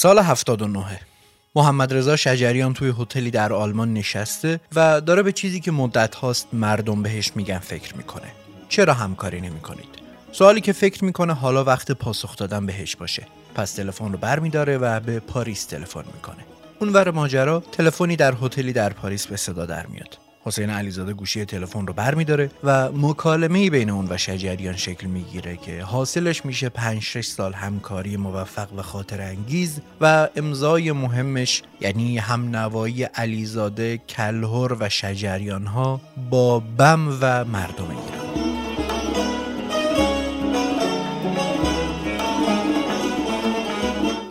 سال 79 محمد رضا شجریان توی هتلی در آلمان نشسته و داره به چیزی که مدت هاست مردم بهش میگن فکر می‌کنه. چرا همکاری نمی‌کنید؟ سوالی که فکر می‌کنه حالا وقت پاسخ دادن بهش باشه. پس تلفن رو برمیداره و به پاریس تلفن می‌کنه. اونور ماجرا تلفنی در هتلی در پاریس به صدا در میاد. حسین علیزاده گوشی تلفن رو برمیداره و مکالمه بین اون و شجریان شکل می‌گیره که حاصلش میشه 5 6 سال همکاری موفق و خاطر انگیز و امضای مهمش یعنی هم نوایی علیزاده، کلهر و شجریان ها با بم و مردم ایران.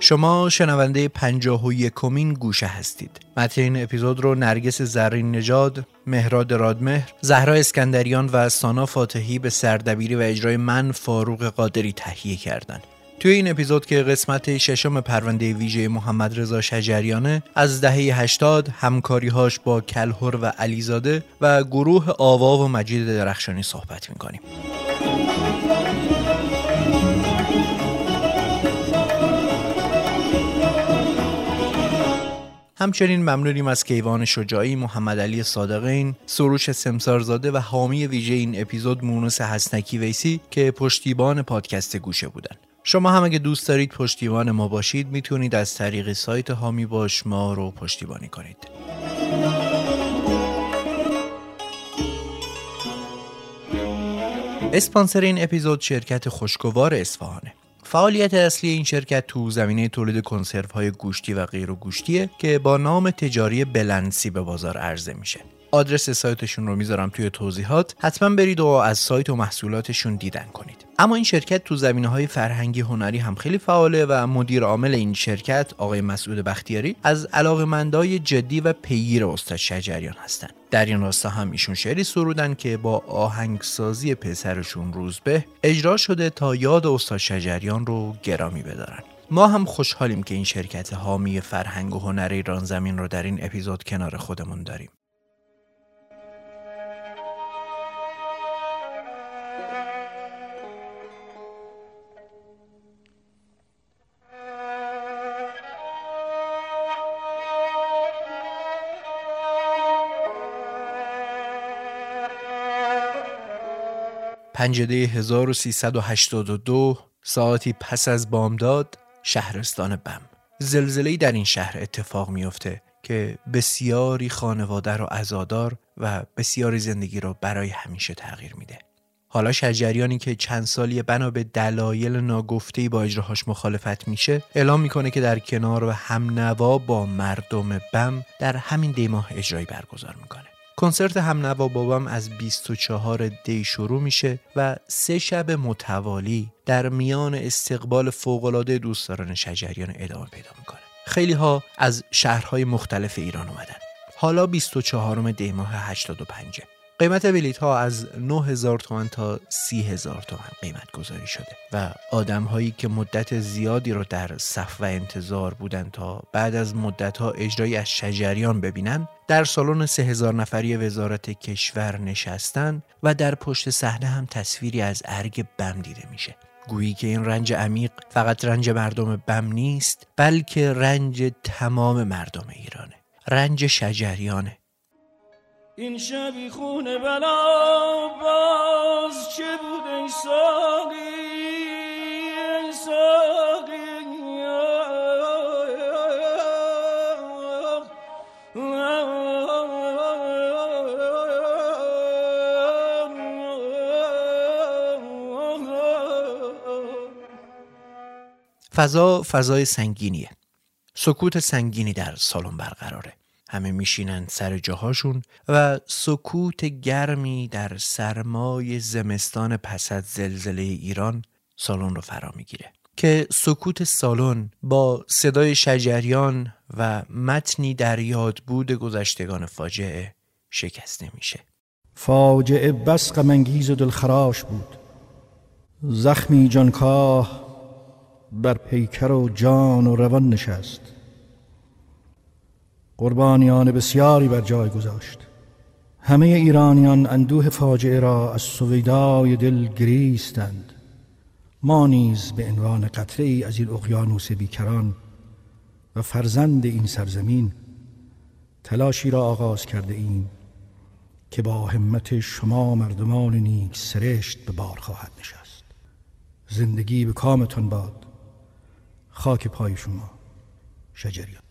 شما شنونده پنجاه و یکمین گوشه هستید متن این اپیزود رو نرگس زرین نژاد، مهراد رادمهر، زهرا اسکندریان و سانا فاتحی به سردبیری و اجرای من فاروق قادری تهیه کردند. توی این اپیزود که قسمت ششم پرونده ویژه محمد رضا شجریانه از دهه 80 همکاریهاش با کلهر و علیزاده و گروه آوا و مجید درخشانی صحبت می‌کنیم. همچنین ممنونیم از کیوان شجاعی، محمد علی صادقین، سروش سمسارزاده و حامی ویژه این اپیزود مونس حسنکی ویسی که پشتیبان پادکست گوشه بودن. شما هم اگه دوست دارید پشتیبان ما باشید می‌تونید از طریق سایت هامی باش ما رو پشتیبانی کنید. اسپانسر این اپیزود شرکت خوشگوار اصفهانه. فعالیت اصلی این شرکت تو زمینه تولید کنسرو های گوشتی و غیر گوشتیه که با نام تجاری بلنسی به بازار عرضه میشه. آدرس سایتشون رو می‌ذارم توی توضیحات. حتما برید و از سایت و محصولاتشون دیدن کنید. اما این شرکت تو زمینه های فرهنگی هنری هم خیلی فعاله و مدیر عامل این شرکت آقای مسعود بختیاری از علاقمندای جدی و پیگیر استاد شجریان هستند در این راستا هم ایشون شعری سرودن که با آهنگسازی پسرشون روزبه اجرا شده تا یاد استاد شجریان رو گرامی بدارن. ما هم خوشحالیم که این شرکت حامی فرهنگ و هنر ایران زمین رو در این اپیزود کنار خودمون داریم. پنجده 1382 ساعتی پس از بامداد شهرستان بم. زلزله‌ای در این شهر اتفاق میافته که بسیاری خانواده رو ازادار و بسیاری زندگی رو برای همیشه تغییر میده. حالا شجریانی که چند سالی بنا به دلایل ناگفته‌ای با اجراهاش مخالفت میشه اعلام می‌کنه که در کنار و هم نوا با مردم بم در همین دیماه اجرایی برگزار می‌کنه. کنسرت هم نوا بابام از 24 دی شروع میشه و سه شب متوالی در میان استقبال فوقالعاده دوستداران شجریان ادامه پیدا می‌کنه. خیلی ها از شهرهای مختلف ایران اومدن. حالا 24 دی ماه 85 قیمت بلیت ها از 9000 تومن تا 30000 تومن قیمت گذاری شده و آدم هایی که مدت زیادی رو در صف و انتظار بودن تا بعد از مدت ها اجرایی از شجریان ببینن در سالن 3000 نفری وزارت کشور نشستن و در پشت صحنه هم تصویری از ارگ بم دیده میشه. گویی که این رنج عمیق فقط رنج مردم بم نیست بلکه رنج تمام مردم ایرانه. رنج شجریانه. این شبی خونه بلا باز چه بود ای ساقی ساقی؟ فضا فضای سنگینیه. سکوت سنگینی در سالن برقراره. همه میشینن سر جاهاشون و سکوت گرمی در سرمای زمستان پس از زلزله ایران سالن رو فرا می‌گیره. که سکوت سالن با صدای شجریان و متنی در یاد بود گذشتگان فاجعه شکسته میشه. فاجعه بس غمانگیز و دلخراش بود. زخمی جانکاه بر پیکر و جان و روان نشست. قربانیان بسیاری بر جای گذاشت. همه ایرانیان اندوه فاجعه را از سویدای دل گریستند. ما نیز به عنوان قطره ای از این اقیانوس بیکران و فرزند این سرزمین تلاشی را آغاز کرده ایم که با همت شما مردمان نیک سرشت به بار خواهد نشست. زندگی به کامتان باد. خاک پای شما شجریان.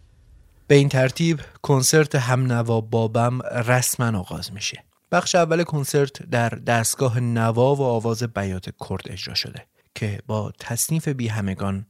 به این ترتیب کنسرت همنوا بابم رسما آغاز میشه. بخش اول کنسرت در دستگاه نوا و آواز بیات کرد اجرا شده که با تصنیف بی همگان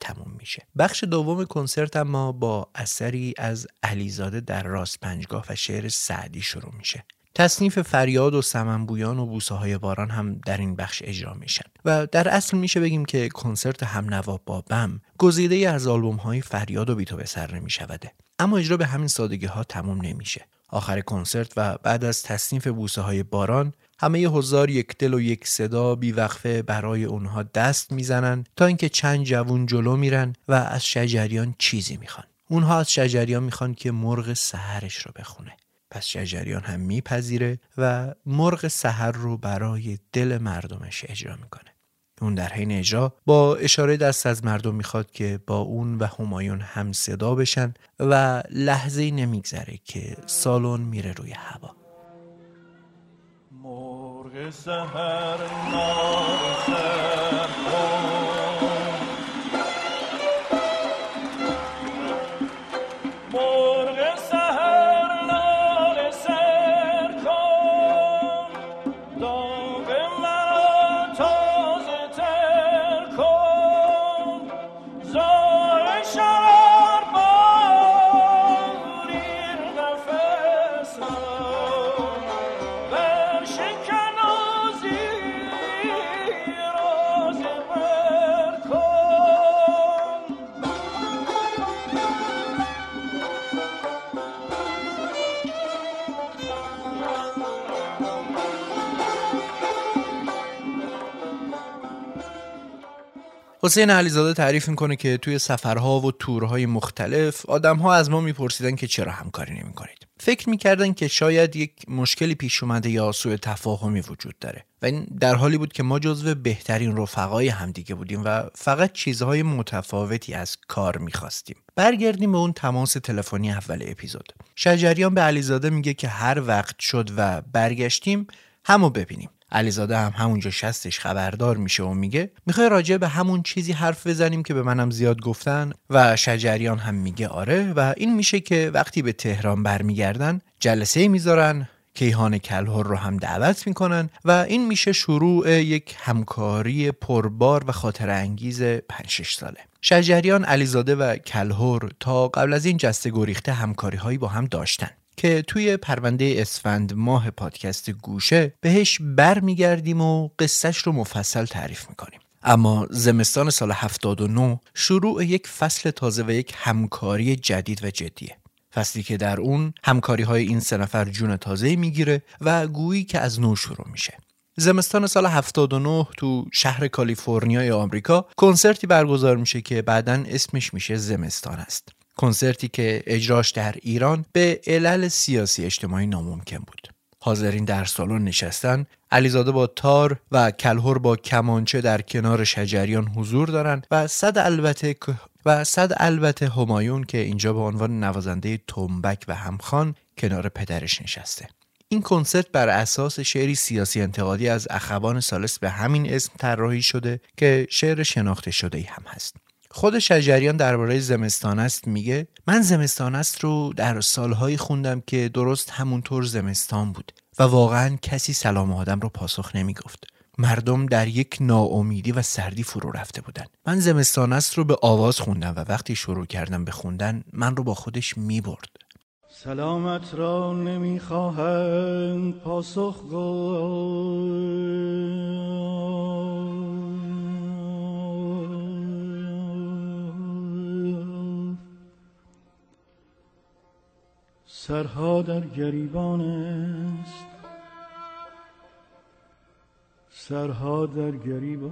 تموم میشه. بخش دوم کنسرت اما با اثری از علیزاده در راست پنجگاه و شعر سعدی شروع میشه. تصنیف فریاد و سمنبویان و بوسه های باران هم در این بخش اجرا میشن و در اصل میشه بگیم که کنسرت همنوا با بم گزیده از آلبوم های فریاد و بیتو به سر نمیشوده اما اجرا به همین سادگی ها تموم نمیشه. آخر کنسرت و بعد از تصنیف بوسه های باران همه هزار یک دل و یک صدا بیوقفه برای اونها دست می‌زنن تا اینکه چند جوون جلو میرن و از شجریان چیزی می‌خوان. اونها از شجریان می‌خوان که مرغ سهرش رو بخونه. پس شجریان هم میپذیره و مرغ سحر رو برای دل مردمش اجرا می‌کنه. اون در حین اجرا با اشاره دست از مردم می‌خواد که با اون و همایون هم صدا بشن و لحظه نمیگذره که سالن میره روی هوا. مرغ سهر حسین علیزاده تعریف می‌کنه که توی سفرها و تورهای مختلف آدمها از ما میپرسیدن که چرا همکاری نمی‌کنید. فکر می‌کردن که شاید یک مشکلی پیش اومده یا سوء تفاهمی وجود داره. و این در حالی بود که ما جزو بهترین رفقای همدیگه بودیم و فقط چیزهای متفاوتی از کار می‌خواستیم. برگردیم به اون تماس تلفنی اول اپیزود. شجریان به علیزاده میگه که هر وقت شد و برگشتیم همو ببینیم. علیزاده هم همونجا شستش خبردار میشه و میگه می‌خوای راجع به همون چیزی حرف بزنیم که به منم زیاد گفتن؟ و شجریان هم میگه آره و این میشه که وقتی به تهران برمیگردن جلسه می‌ذارن کیهان کلهر رو هم دعوت می‌کنن و این میشه شروع یک همکاری پربار و خاطر انگیز 5 ساله. شجریان علیزاده و کلهر تا قبل از این جسته گریخته همکاری هایی با هم داشتن. که توی پرونده اسفند ماه پادکست گوشه بهش برمیگردیم و قصهش رو مفصل تعریف می‌کنیم. اما زمستان سال 79 شروع یک فصل تازه و یک همکاری جدید و جدیه. فصلی که در اون همکاری های این سه نفر جون تازه می‌گیره و گویی که از نو شروع میشه. زمستان سال 79 تو شهر کالیفرنیای آمریکا کنسرتی برگزار میشه که بعدا اسمش میشه زمستان است. کنسرتی که اجراش در ایران به علل سیاسی اجتماعی ناممکن بود. حاضرین در سالن نشستن علیزاده با تار و کلهر با کمانچه در کنار شجریان حضور دارند و صد البته و صد البته همایون که اینجا به عنوان نوازنده تنبک و همخان کنار پدرش نشسته. این کنسرت بر اساس شعری سیاسی انتقادی از اخوان سالس به همین اسم طراحی شده که شعر شناخته شده ای هم هست. خود شجریان درباره زمستان است میگه من زمستان است رو در سالهایی خوندم که درست همونطور زمستان بود و واقعا کسی سلام آدم رو پاسخ نمی‌گفت. مردم در یک ناامیدی و سردی فرو رفته بودن. من زمستان است رو به آواز خوندم و وقتی شروع کردم به خوندن من رو با خودش می‌برد. سلامت را نمی‌خواهند پاسخ سرها در گریبان است. سرها در گریبان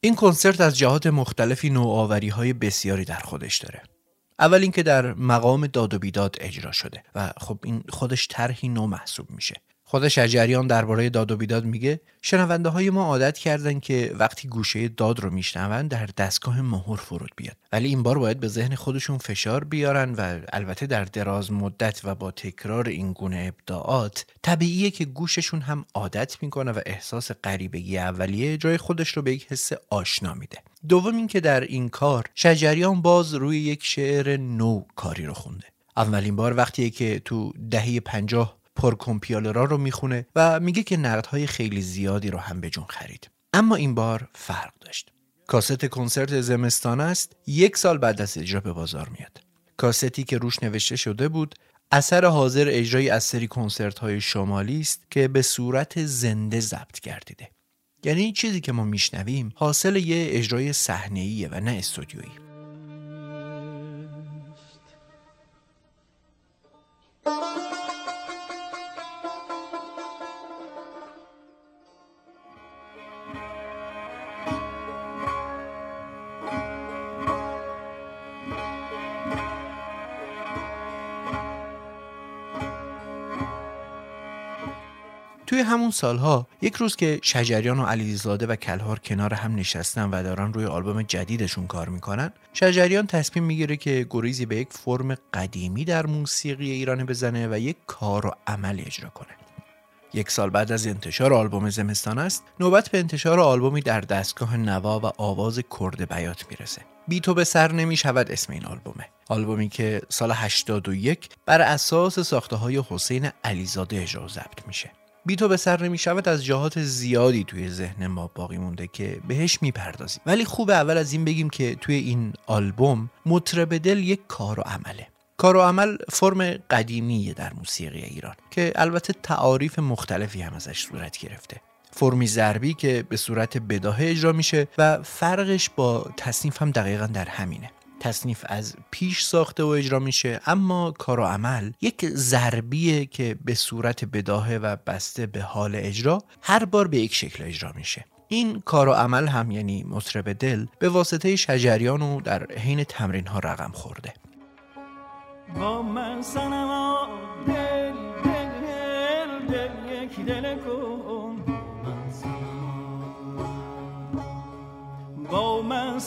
این کنسرت از جهات مختلفی نوآوری های بسیاری در خودش داره. اول اینکه در مقام داد و بیداد اجرا شده و خب این خودش طرحی نو محسوب میشه. خود شجریان درباره داد و بیداد میگه شنونده های ما عادت کردن که وقتی گوشه داد رو میشنون در دستگاه مهر فرود بیاد. ولی این بار باید به ذهن خودشون فشار بیارن و البته در دراز مدت و با تکرار این گونه ابداعات طبیعیه که گوششون هم عادت می‌کنه و احساس غریبگی اولیه جای خودش رو به یک حس آشنا میده. دوم اینکه در این کار شجریان باز روی یک شعر نو کاری رو خونده. اولین بار وقتیه که تو دهه پنجاه پرکمپیالرا رو می‌خونه و میگه که نقدهای خیلی زیادی رو هم به جون خرید. اما این بار فرق داشت. کاست کنسرت زمستان است یک سال بعد از اجرا به بازار میاد. کاستی که روش نوشته شده بود اثر حاضر اجرای از سری کنسرت های شمالی است که به صورت زنده ضبط گردیده. یعنی چیزی که ما میشنویم حاصل یه اجرای صحنه‌ایه و نه استودیویی. توی همون سالها یک روز که شجریان و علیزاده و کلهار کنار هم نشستن و دارن روی آلبوم جدیدشون کار می‌کنن شجریان تصمیم می‌گیره که گریزی به یک فرم قدیمی در موسیقی ایران بزنه و یک کار و عمل اجرا کنه. یک سال بعد از انتشار آلبوم زمستان است نوبت به انتشار آلبومی در دستگاه نوا و آواز کرد بیات می‌رسه. بی تو به سر نمی شود اسم این آلبومه. آلبومی که سال 81 بر اساس ساخته های حسین علیزاده اجرا ضبط میشه. بیتو به سر نمی شود از جهات زیادی توی ذهن ما باقی مونده که بهش می‌پردازیم. ولی خوب اول از این بگیم که توی این آلبوم مطرب دل یک کار و عمله. کار و عمل فرم قدیمیه در موسیقی ایران که البته تعاریف مختلفی هم ازش صورت گرفته. فرمی ضربی که به صورت بداهه اجرا میشه و فرقش با تصنیف هم دقیقا در همینه. تصنیف از پیش ساخته و اجرا میشه اما کار و عمل یک ضربیه که به صورت بداهه و بسته به حال اجرا هر بار به یک شکل اجرا میشه. این کار و عمل هم یعنی مطرب دل به واسطه شجریان و در حین تمرین ها رقم خورده. با من دل دل دل دل با من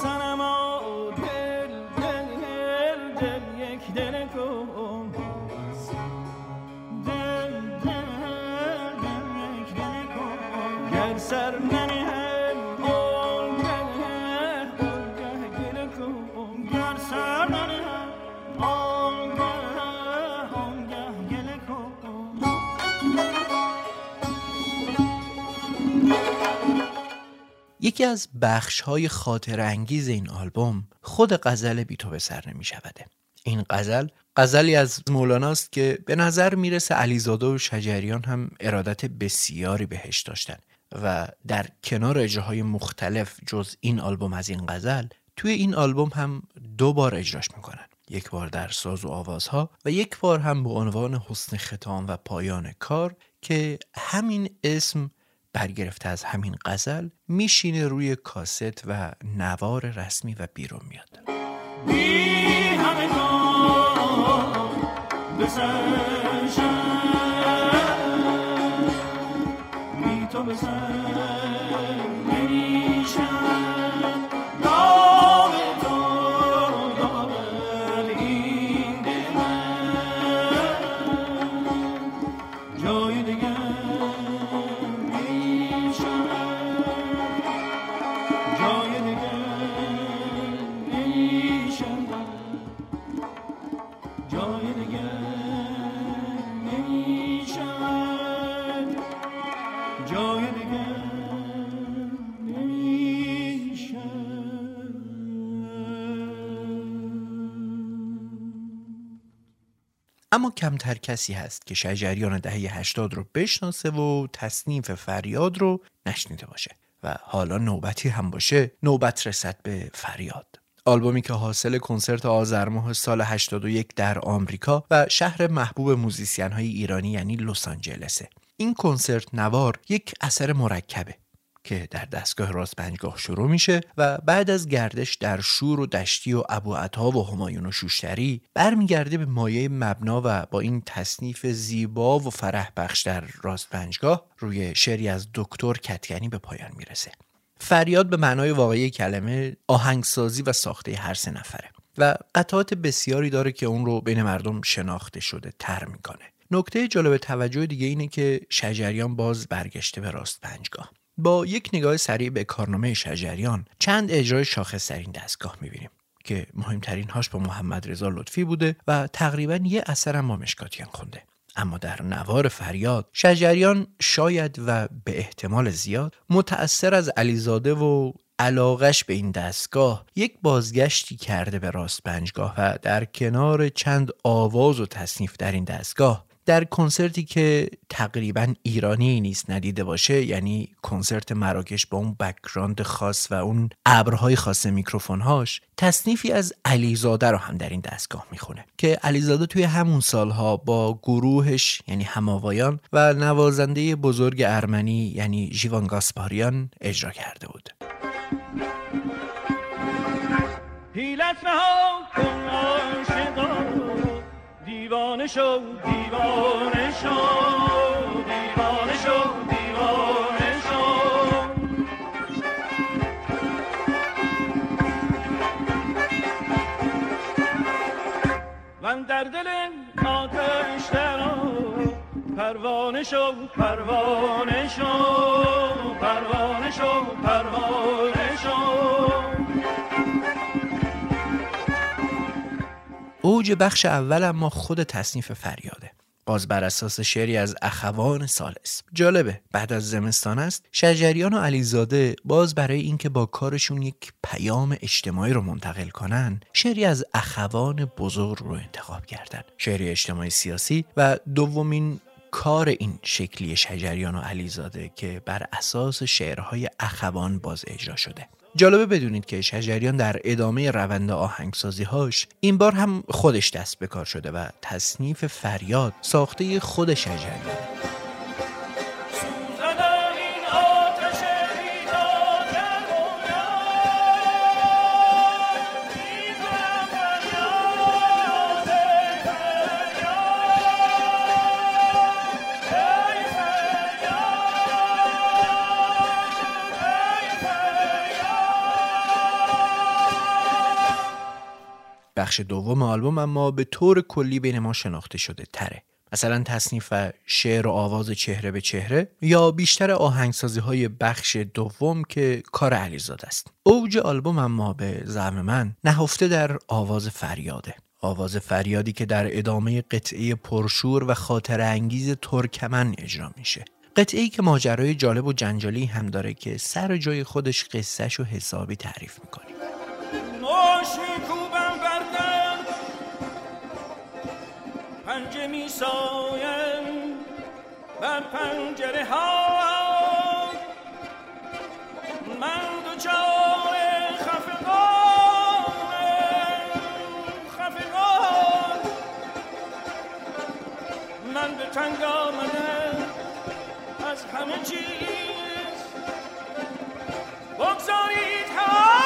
یکی از بخش های خاطر انگیز این آلبوم خود غزل بی تو به سر نمی شوده. این غزل. غزلی از مولاناست که به نظر می‌رسه علیزاده و شجریان هم ارادت بسیاری بهش داشتن و در کنار اجراهای مختلف جز این آلبوم از این غزل توی این آلبوم هم دو بار اجراش می‌کنن. یک بار در ساز و آوازها و یک بار هم به عنوان حسن ختام و پایان کار که همین اسم برگرفته از همین غزل میشینه روی کاست و نوار رسمی و بیرون میاد. Christmas. اما کمتر کسی هست که شجریان دهه 80 رو بشناسه و تصنیف فریاد رو نشنیده باشه و حالا نوبتی هم باشه نوبت رسد به فریاد. آلبومی که حاصل کنسرت آذر ماه سال 81 در آمریکا و شهر محبوب موزیسین های ایرانی یعنی لس آنجلسه. این کنسرت نوار یک اثر مرکبه. که در دستگاه راست پنجگاه شروع میشه و بعد از گردش در شور و دشتی و ابو عطا و همایون و شوشتری برمیگرده به مایه مبنا و با این تصنیف زیبا و فرح بخش در راست پنجگاه روی شعری از دکتر کتگنی به پایان می‌رسه. فریاد به معنای واقعی کلمه آهنگسازی و ساخته هر سه نفره و قطعات بسیاری داره که اون رو بین مردم شناخته شده تر می‌کنه. نکته جالب توجه دیگه اینه که شجریان باز برگشته به راست پنجگاه با یک نگاه سریع به کارنامه شجریان چند اجرای شاخص در این دستگاه می‌بینیم که مهمترین هاش با محمد رضا لطفی بوده و تقریبا یه اثرم با مشکاتیان خونده. اما در نوار فریاد شجریان شاید و به احتمال زیاد متأثر از علیزاده و علاقش به این دستگاه یک بازگشتی کرده به راست پنجگاه و در کنار چند آواز و تصنیف در این دستگاه در کنسرتی که تقریبا ایرانی نیست ندیده باشه یعنی کنسرت مراکش با اون بکراند خاص و اون ابرهای خاص میکروفونهاش تصنیفی از علیزاده رو هم در این دستگاه می‌خونه که علیزاده توی همون سالها با گروهش یعنی هماوایان و نوازنده بزرگ ارمنی یعنی ژیوان گاسپاریان اجرا کرده بود. دیوانه شو دیوانه شو دیوانه شو دیوانه شو. من در دل آتش درا پروانه شو پروانه شو پروانه شو پروانه شو. اوج بخش اول اما خود تصنیف فریاده. باز بر اساس شعری از اخوان سالس جالبه بعد از زمستان است شجریان و علیزاده باز برای اینکه با کارشون یک پیام اجتماعی رو منتقل کنن شعری از اخوان بزرگ رو انتخاب کردن. شعری اجتماعی سیاسی و دومین کار این شکلی شجریان و علیزاده که بر اساس شعرهای اخوان باز اجرا شده. جالبه بدونید که شجریان در ادامه روند آهنگسازی هاش این بار هم خودش دست به کار شده و تصنیف فریاد ساخته خود شجریان. بخش دوم آلبوم اما به طور کلی بین ما شناخته شده تره. مثلا تصنیف و شعر و آواز چهره به چهره یا بیشتر آهنگسازی های بخش دوم که کار علیزاد است. اوج آلبوم اما به زعم من نهفته در آواز فریاده. آواز فریادی که در ادامه قطعه پرشور و خاطر انگیز ترکمن اجرا میشه. قطعه ای که ماجرای جالب و جنجالی هم داره که سر جای خودش قصهش و حسابی تعریف می‌کنیم. پنجه می سایم بر پنجره ها من دوچار خفقان خفقان من به تنگ آمدم. از همه چیز. بگذارید حالی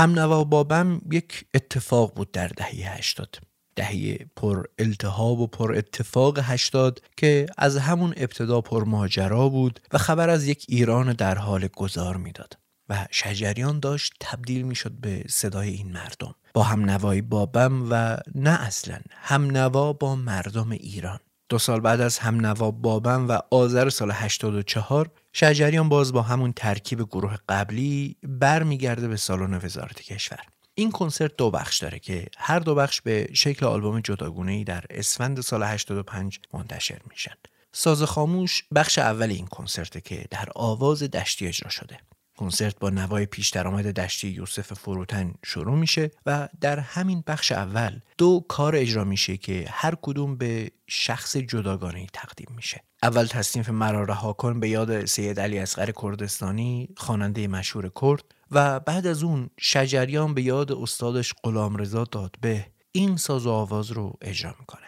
هم نوا بابم یک اتفاق بود در دهه 80 دهه پر التهاب و پر اتفاق 80 که از همون ابتدا پر ماجرا بود و خبر از یک ایران در حال گذار می‌داد و شجریان داشت تبدیل می‌شد به صدای این مردم. با هم نوای بابم و نه اصلا هم نوا با مردم ایران. دو سال بعد از هم نوا بابم و آذر سال 84 شجریان باز با همون ترکیب گروه قبلی برمیگرده به سالن وزارت کشور. این کنسرت دو بخش داره که هر دو بخش به شکل آلبوم جداگونه ای در اسفند سال 85 منتشر میشن. ساز خاموش بخش اول این کنسرته که در آواز دشتی اجرا شده. کنسرت با نوای پیش درآمد دشتی یوسف فروتن شروع میشه و در همین بخش اول دو کار اجرا میشه که هر کدوم به شخص جداگانه تقدیم میشه. اول تصنیف مرا رها کن به یاد سید علی اصغر کردستانی خواننده مشهور کرد و بعد از اون شجریان به یاد استادش غلامرضا دادبه این ساز و آواز رو اجرا می‌کنه.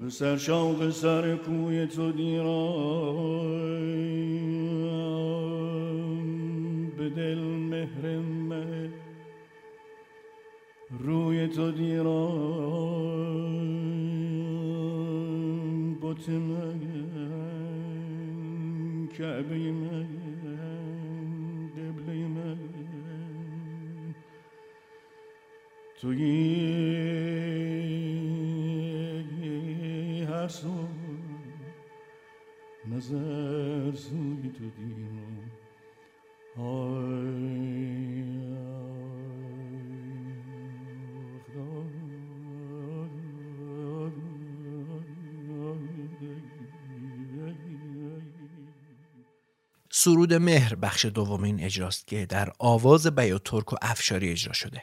به سر شوق سر کوی تو دیرم به دل مهر من. روی تو دیرم بوت من کعبه من قبله من. توی هر سو نظر سوی تو دیرم سرود مهر بخش دومین اجراست که در آواز بیو ترک و افشاری اجرا شده.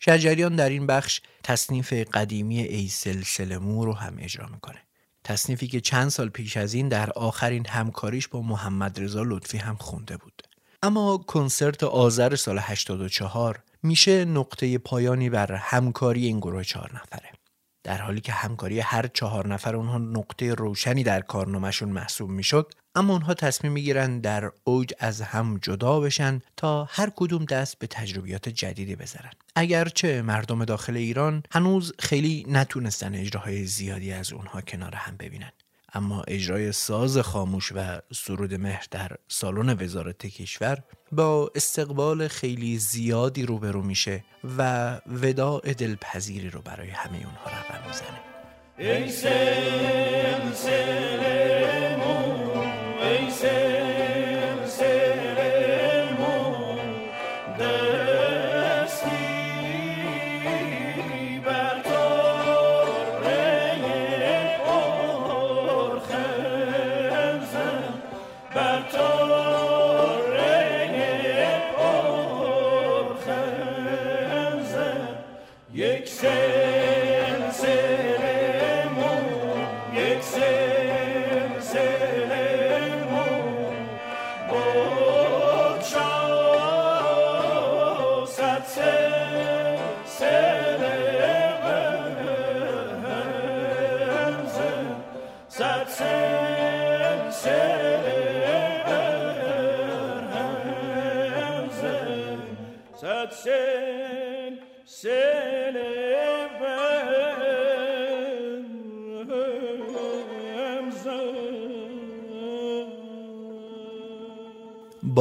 شجریان در این بخش تصنیف قدیمی ای سلسله مو رو هم اجرا می‌کنه. تصنیفی که چند سال پیش از این در آخرین همکاریش با محمد رضا لطفی هم خونده بود. اما کنسرت آذر سال 84 میشه نقطه پایانی بر همکاری این گروه چهار نفره. در حالی که همکاری هر چهار نفر اونها نقطه روشنی در کارنامهشون محسوب می‌شد اما اونها تصمیم می‌گیرن در اوج از هم جدا بشن تا هر کدوم دست به تجربیات جدیدی بذارن. اگرچه مردم داخل ایران هنوز خیلی نتونستن اجراهای زیادی از اونها کنار هم ببینن. اما اجرای ساز خاموش و سرود مهر در سالن وزارت کشور با استقبال خیلی زیادی روبرو میشه و وداع دلپذیری رو برای همه اونها رقم می‌زنه. ای say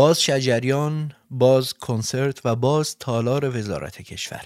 باز شجریان، باز کنسرت و باز تالار وزارت کشور.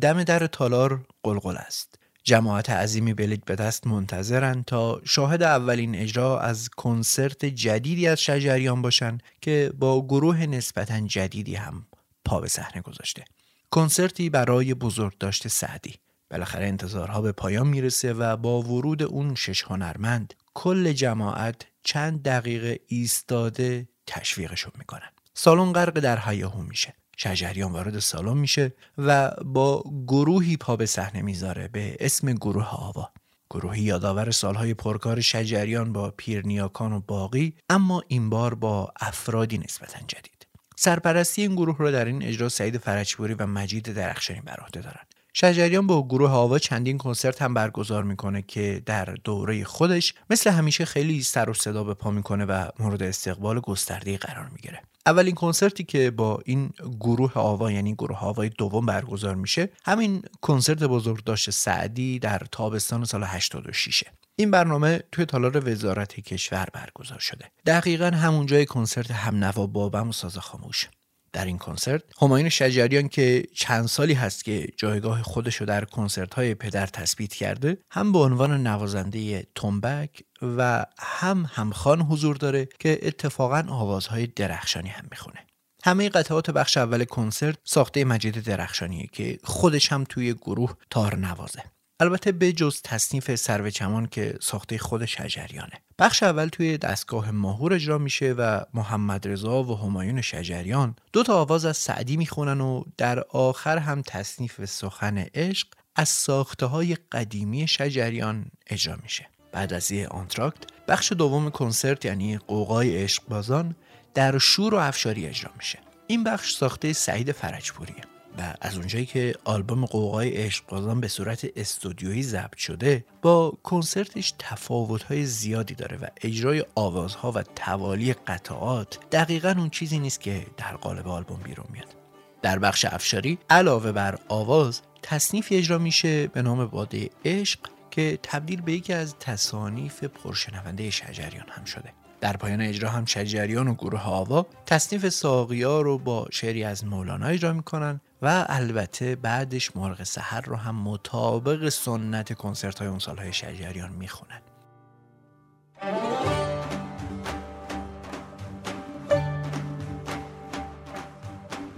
دم در تالار قلقل است. جماعت عظیمی بلیک به دست منتظرن تا شاهد اولین اجرا از کنسرت جدیدی از شجریان باشن که با گروه نسبتا جدیدی هم پا به صحنه گذاشته. کنسرتی برای بزرگ داشته سعدی. بالاخره انتظارها به پایان می‌رسه و با ورود اون شش هنرمند کل جماعت چند دقیقه ایستاده تشویقشون می‌کنن. سالن غرق در هیاهو میشه. شجریان وارد سالن میشه و با گروهی پا به صحنه می‌ذاره به اسم گروه آوا گروهی یادآور سالهای پرکار شجریان با پیرنیاکان و باقی اما این بار با افرادی نسبتا جدید. سرپرستی این گروه را در این اجرا سعید فرجپوری و مجید درخشانی بر عهده دارند. شجریان با گروه آوا چندین کنسرت هم برگزار می‌کنه که در دوره خودش مثل همیشه خیلی سر و صدا به پا می‌کنه و مورد استقبال گسترده قرار می‌گیره. اولین کنسرتی که با این گروه آوا یعنی گروه آوای دوم برگزار میشه همین کنسرت بزرگ داشت سعدی در تابستان سال 86 این برنامه توی تالار وزارت کشور برگزار شده. دقیقا همون جای کنسرت همنوا بابم و ساز خاموش. در این کنسرت. همایون شجریان که چند سالی هست که جایگاه خودش رو در کنسرت های پدر تثبیت کرده هم به عنوان نوازنده تنبک و هم همخان حضور داره که اتفاقا آوازهای درخشانی هم می‌خونه. همه قطعات بخش اول کنسرت ساخته مجید درخشانیه که خودش هم توی گروه تار نوازه البته به جز تصنیف سرو چمان که ساخته خود شجریانه. بخش اول توی دستگاه ماهور اجرا میشه و محمد رضا و همایون شجریان دو تا آواز از سعدی می‌خونن و در آخر هم تصنیف سخن عشق از ساخته های قدیمی شجریان اجرا میشه. بعد از یه آنتراکت بخش دوم کنسرت یعنی قوقای عشق بازان در شور و افشاری اجرا میشه. این بخش ساخته سعید فرجپوریه. و از اونجایی که آلبوم قوقای عشق بازان به صورت استودیویی ضبط شده با کنسرتش تفاوت‌های زیادی داره و اجرای آوازها و توالی قطعات دقیقا اون چیزی نیست که در قالب آلبوم بیرون میاد. در بخش افشاری علاوه بر آواز تصنیفی اجرا میشه به نام باده عشق که تبدیل به یکی از تصانیف پرشنونده شجریان هم شده. در پایان اجرا هم شجریان و گروه آوا تصنیف ساقیا رو با شعری از مولانا اجرا می‌کنن و البته بعدش مرغ سحر رو هم مطابق سنت کنسرت های اون سالهای شجریان می‌خونن.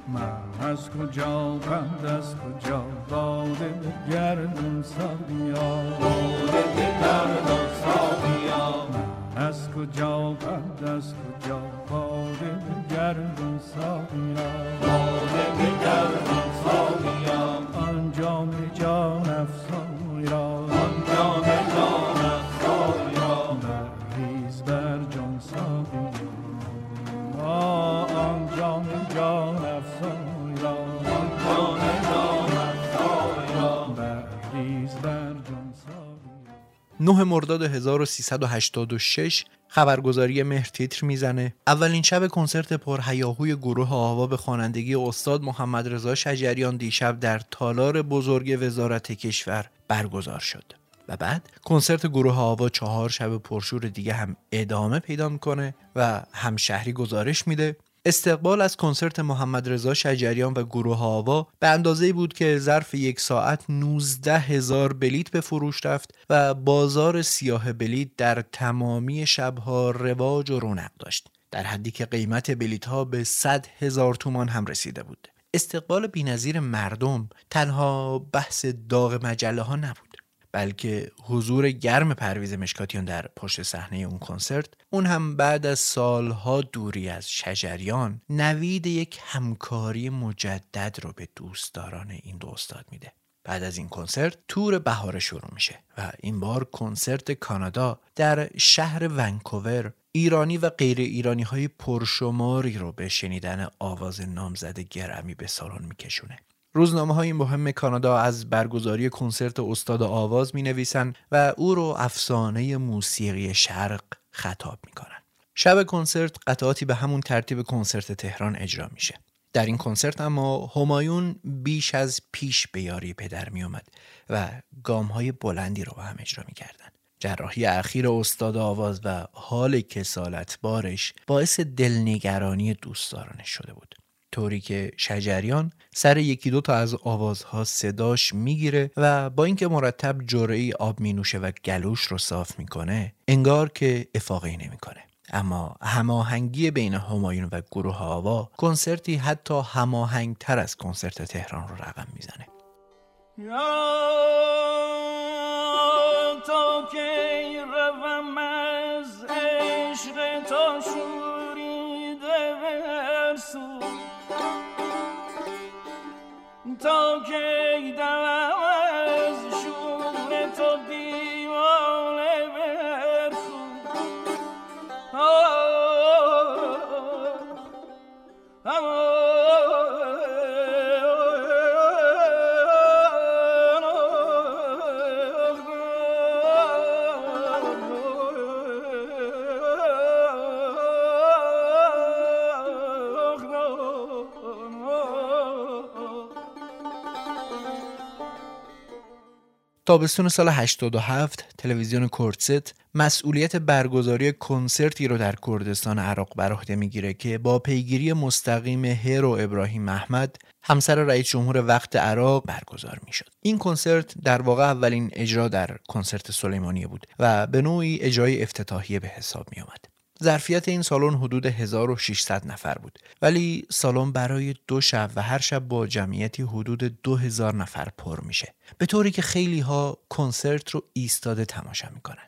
من از کجا بند از کجا باده گردون ساقیا؟ باده گردون ساقیا. من از کجا بند از کجا باده گردون ساقیا باده گردون ساقیا آن جام جان افزای را آن جام 9 مرداد 1386 خبرگزاری مهر تیتر می‌زنه. اولین شب کنسرت پرهیاهوی گروه آوا به خوانندگی استاد محمد رضا شجریان دیشب در تالار بزرگ وزارت کشور برگزار شد. و بعد کنسرت گروه آوا چهار شب پرشور دیگه هم ادامه پیدا می‌کنه و همشهری گزارش میده. استقبال از کنسرت محمد رضا شجریان و گروه آوا به اندازه بود که ظرف یک ساعت 19 هزار بلیت به فروش رفت و بازار سیاه بلیت در تمامی شبها رواج و رونق داشت در حدی که قیمت بلیت ها به 100 هزار تومان هم رسیده بود. استقبال بینظیر مردم تنها بحث داغ مجله ها نبود. بلکه حضور گرم پرویز مشکاتیان در پشت صحنه اون کنسرت اون هم بعد از سالها دوری از شجریان نوید یک همکاری مجدد رو به دوستداران این دو استاد میده. بعد از این کنسرت تور بهار شروع میشه و این بار کنسرت کانادا در شهر ونکوور ایرانی و غیر ایرانی های پرشماری رو به شنیدن آواز نامزد گرمی به سالن میکشونه. روزنامه های مهم کانادا از برگزاری کنسرت استاد آواز می نویسن و او رو افسانه موسیقی شرق خطاب می کنن. شب کنسرت قطعاتی به همون ترتیب کنسرت تهران اجرا میشه. در این کنسرت اما همایون بیش از پیش به یاری پدر می اومد و گام های بلندی رو با هم اجرا می کردن. جراحی اخیر استاد آواز و حال کسالت بارش باعث دلنگرانی دوستدارانش شده بود. طوری که شجریان سر یکی دو تا از آوازها صداش می‌گیره و با اینکه مرتب جرعه آب مینوشه و گلوش رو صاف می‌کنه انگار که افاقی نمی‌کنه. اما هماهنگی بین همایون و گروه آوا کنسرتی حتی هماهنگ تر از کنسرت تهران رو رقم می‌زنه. تا که تا کی دم از شور تو دیوانه برخون تابستون سال 87 تلویزیون کورتست مسئولیت برگزاری کنسرتی رو در کردستان عراق بر عهده می‌گیره که با پیگیری مستقیم هرو ابراهیم احمد همسر رئیس جمهور وقت عراق برگزار می‌شد. این کنسرت در واقع اولین اجرا در کنسرت سلیمانیه بود و به نوعی اجرای افتتاحیه به حساب می آمد. ظرفیت این سالن حدود 1600 نفر بود. ولی سالن برای دو شب و هر شب با جمعیتی حدود 2000 نفر پر میشه. به طوری که خیلی ها کنسرت رو ایستاده تماشا می‌کنن.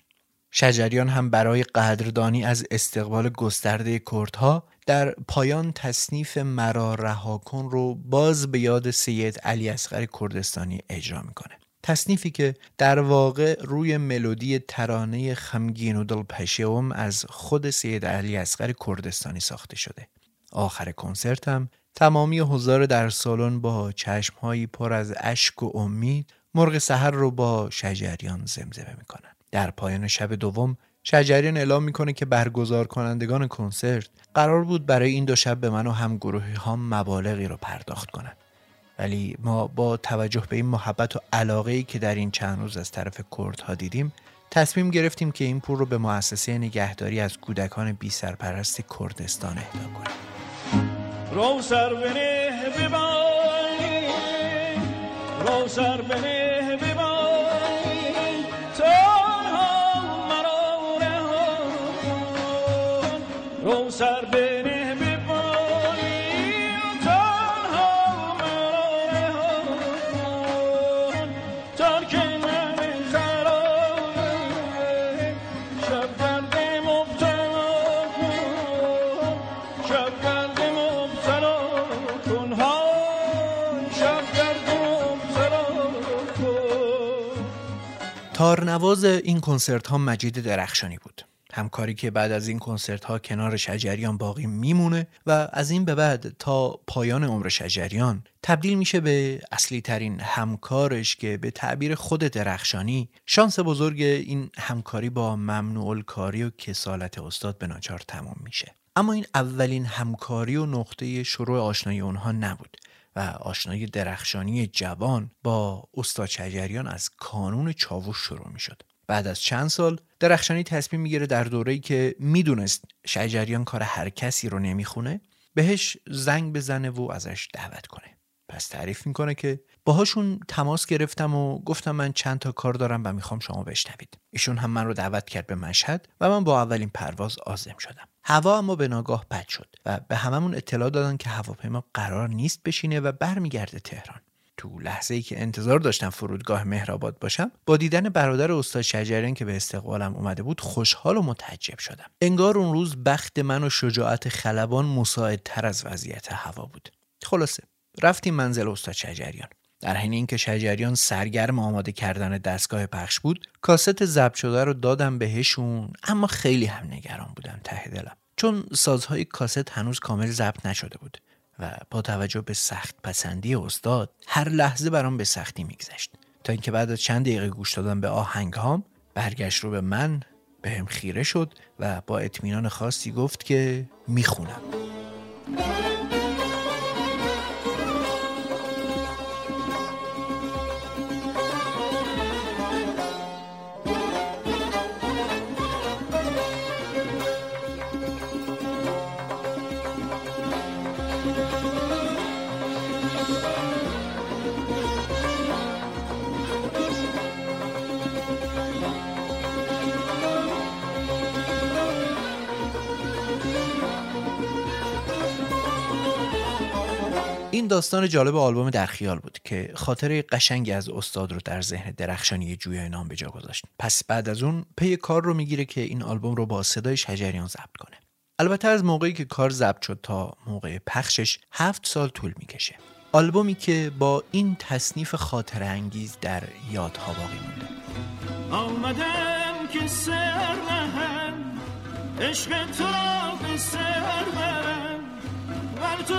شجریان هم برای قدردانی از استقبال گسترده کردها در پایان تصنیف مرا رها کن رو باز به یاد سید علی اصغر کردستانی اجرا می‌کنه. تصنیفی که در واقع روی ملودی ترانه خمگین و دلپشم از خود سید علی اصغر کردستانی ساخته شده آخر کنسرت هم تمامی حضار در سالن با چشمهایی پر از اشک و امید مرغ سحر رو با شجریان زمزمه می‌کنن در پایان شب دوم شجریان اعلام می‌کنه که برگزار کنندگان کنسرت قرار بود برای این دو شب به من و هم گروهی ها مبالغی رو پرداخت کنند. ولی ما با توجه به این محبت و علاقه ای که در این چند روز از طرف کردها دیدیم تصمیم گرفتیم که این پول رو به مؤسسه نگهداری از کودکان بی سرپرست کردستان اهدا کنیم. رو سر تارنواز این کنسرت ها مجید درخشانی بود. همکاری که بعد از این کنسرت ها کنار شجریان باقی میمونه و از این به بعد تا پایان عمر شجریان تبدیل میشه به اصلی ترین همکارش که به تعبیر خود درخشانی شانس بزرگ این همکاری با ممنوع کاری و کسالت استاد به ناچار تمام میشه. اما این اولین همکاری و نقطه شروع آشنایی اونها نبود. و آشنایی درخشانی جوان با استاد شجریان از کانون چاوش شروع می شد. بعد از چند سال درخشانی تصمیم می‌گیره در دوره‌ای که می‌دونست شجریان کار هر کسی رو نمی‌خونه بهش زنگ بزنه و ازش دعوت کنه. پس تعریف می‌کنه که باهاشون تماس گرفتم و گفتم من چند تا کار دارم و می‌خوام شما بشنوید. ایشون هم من رو دعوت کرد به مشهد و من با اولین پرواز آزم شدم. هوا اما به ناگاه بد شد و به هممون اطلاع دادن که هواپیما قرار نیست بشینه و برمیگرده تهران. تو لحظه ای که انتظار داشتم فرودگاه مهرآباد باشم با دیدن برادر استاد شجریان که به استقبالم اومده بود خوشحال و متعجب شدم. انگار اون روز بخت من و شجاعت خلبان مساعدتر از وضعیت هوا بود. خلاصه رفتیم منزل استاد شجریان. در حین اینکه شجریان سرگرم آماده کردن دستگاه پخش بود کاست ضبط شده رو دادم بهشون اما خیلی هم نگران بودم ته دلم. چون سازهای کاست هنوز کامل ضبط نشده بود و با توجه به سخت پسندی استاد هر لحظه برام به سختی میگذشت. تا اینکه بعد از چند دقیقه گوش دادن به آهنگ هام برگشت رو به من به هم خیره شد و با اطمینان خاصی گفت که می‌خونم. این داستان جالب آلبوم در خیال بود که خاطر قشنگی از استاد رو در ذهن درخشانی جویای نام به جا گذاشت. پس بعد از اون پی کار رو می‌گیره که این آلبوم رو با صدای شجریان ضبط کنه. البته از موقعی که کار ضبط شد تا موقع پخشش هفت سال طول می‌کشه. آلبومی که با این تصنیف خاطر انگیز در یادها باقی مونده. آمدم که سر عشق تو به سر برم. تو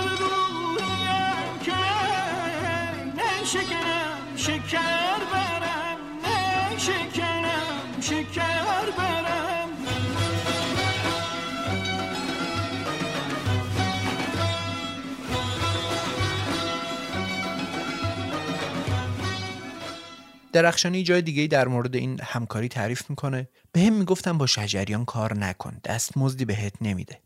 شکرم شکر برم نه شکرم شکر برم. درخشانی جای دیگه در مورد این همکاری تعریف می‌کنه. به هم می‌گفتم با شجریان کار نکن دست مزدی بهت نمیده.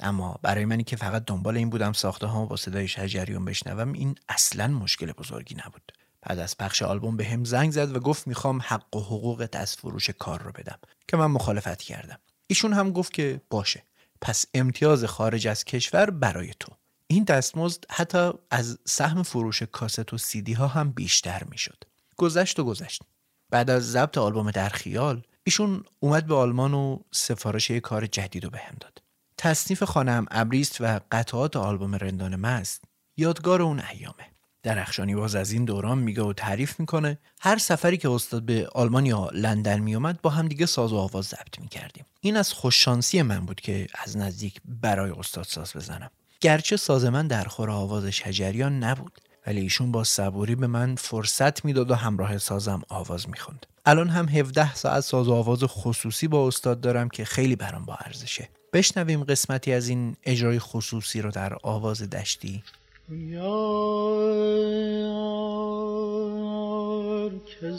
اما برای منی که فقط دنبال این بودم ساخته ها با صدای شجریان بشنوم این اصلا مشکل بزرگی نبود. بعد از پخش آلبوم به هم زنگ زد و گفت می‌خوام حق و حقوقت از فروش کار رو بدم که من مخالفت کردم. ایشون هم گفت که باشه پس امتیاز خارج از کشور برای تو. این دستمزد حتی از سهم فروش کاست و سیدی ها هم بیشتر می‌شد. گذشت و گذشت. بعد از ضبط آلبوم در خیال ایشون اومد به آلمان و سفارش کار جدید رو بهم داد. تصنیف خانم ابریست و قطعات آلبوم رندان مست یادگار اون ایامه. درخشانی باز از این دوران میگه و تعریف می‌کنه هر سفری که استاد به آلمان یا لندن میومد با هم دیگه ساز و آواز ضبط می‌کردیم. این از خوششانسی من بود که از نزدیک برای استاد ساز بزنم. گرچه ساز من در خور آواز شجریان نبود ولی ایشون با صبوری به من فرصت می‌داد و همراه سازم آواز می‌خوند. الان هم 17 ساعت ساز و آواز خصوصی با استاد دارم که خیلی برام با ارزشه. بشنویم قسمتی از این اجرای خصوصی رو در آواز دشتی. یار که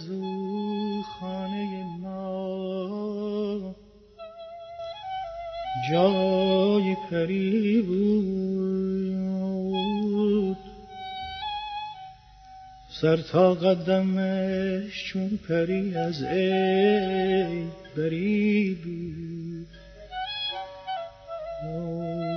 خانه ما جای پری بود. سر تا قدمش چون پری از ای بری بود. Oh.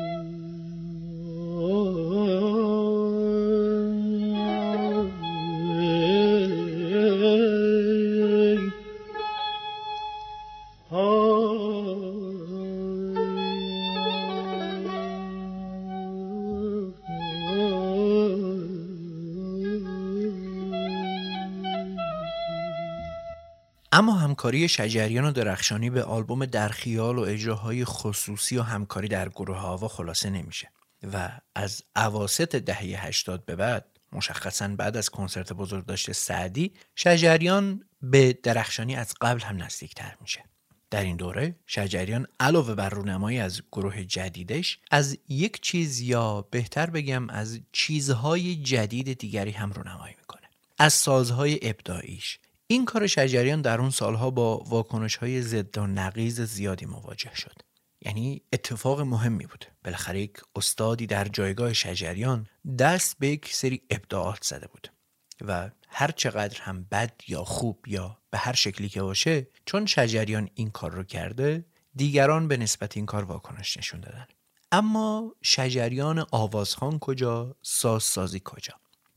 اما همکاری شجریان و درخشانی به آلبوم در خیال و اجراهای خصوصی و همکاری در گروه هوا خلاصه نمیشه. و از عواست دهه 80 به بعد مشخصا بعد از کنسرت بزرگداشت سعدی شجریان به درخشانی از قبل هم نزدیکتر میشه. در این دوره شجریان علاوه بر رونمایی از گروه جدیدش از یک چیز یا بهتر بگم از چیزهای جدید دیگری هم رونمایی می‌کنه. از سازهای ابداعیش. این کار شجریان در اون سالها با واکنش های ضد و نقیز زیادی مواجه شد. یعنی اتفاق مهمی بود. بالاخره یک استادی در جایگاه شجریان دست به یک سری ابداعات زده بود و هر چقدر هم بد یا خوب یا به هر شکلی که باشه چون شجریان این کار رو کرده دیگران به نسبت این کار واکنش نشون دادن. اما شجریان آوازخان کجا؟ سازسازی کجا؟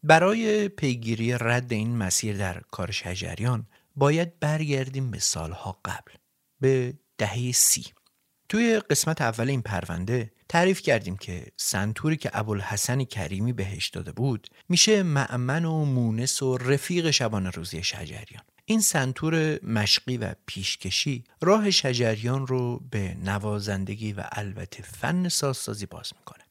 برای پیگیری رد این مسیر در کار شجریان باید برگردیم به سالها قبل به دهه سی. توی قسمت اول این پرونده تعریف کردیم که سنتوری که ابوالحسن کریمی بهش داده بود میشه معمن و مونس و رفیق شبانه روزی شجریان. این سنتور مشقی و پیشکشی راه شجریان رو به نوازندگی و البته فن سازسازی باز می‌کنه.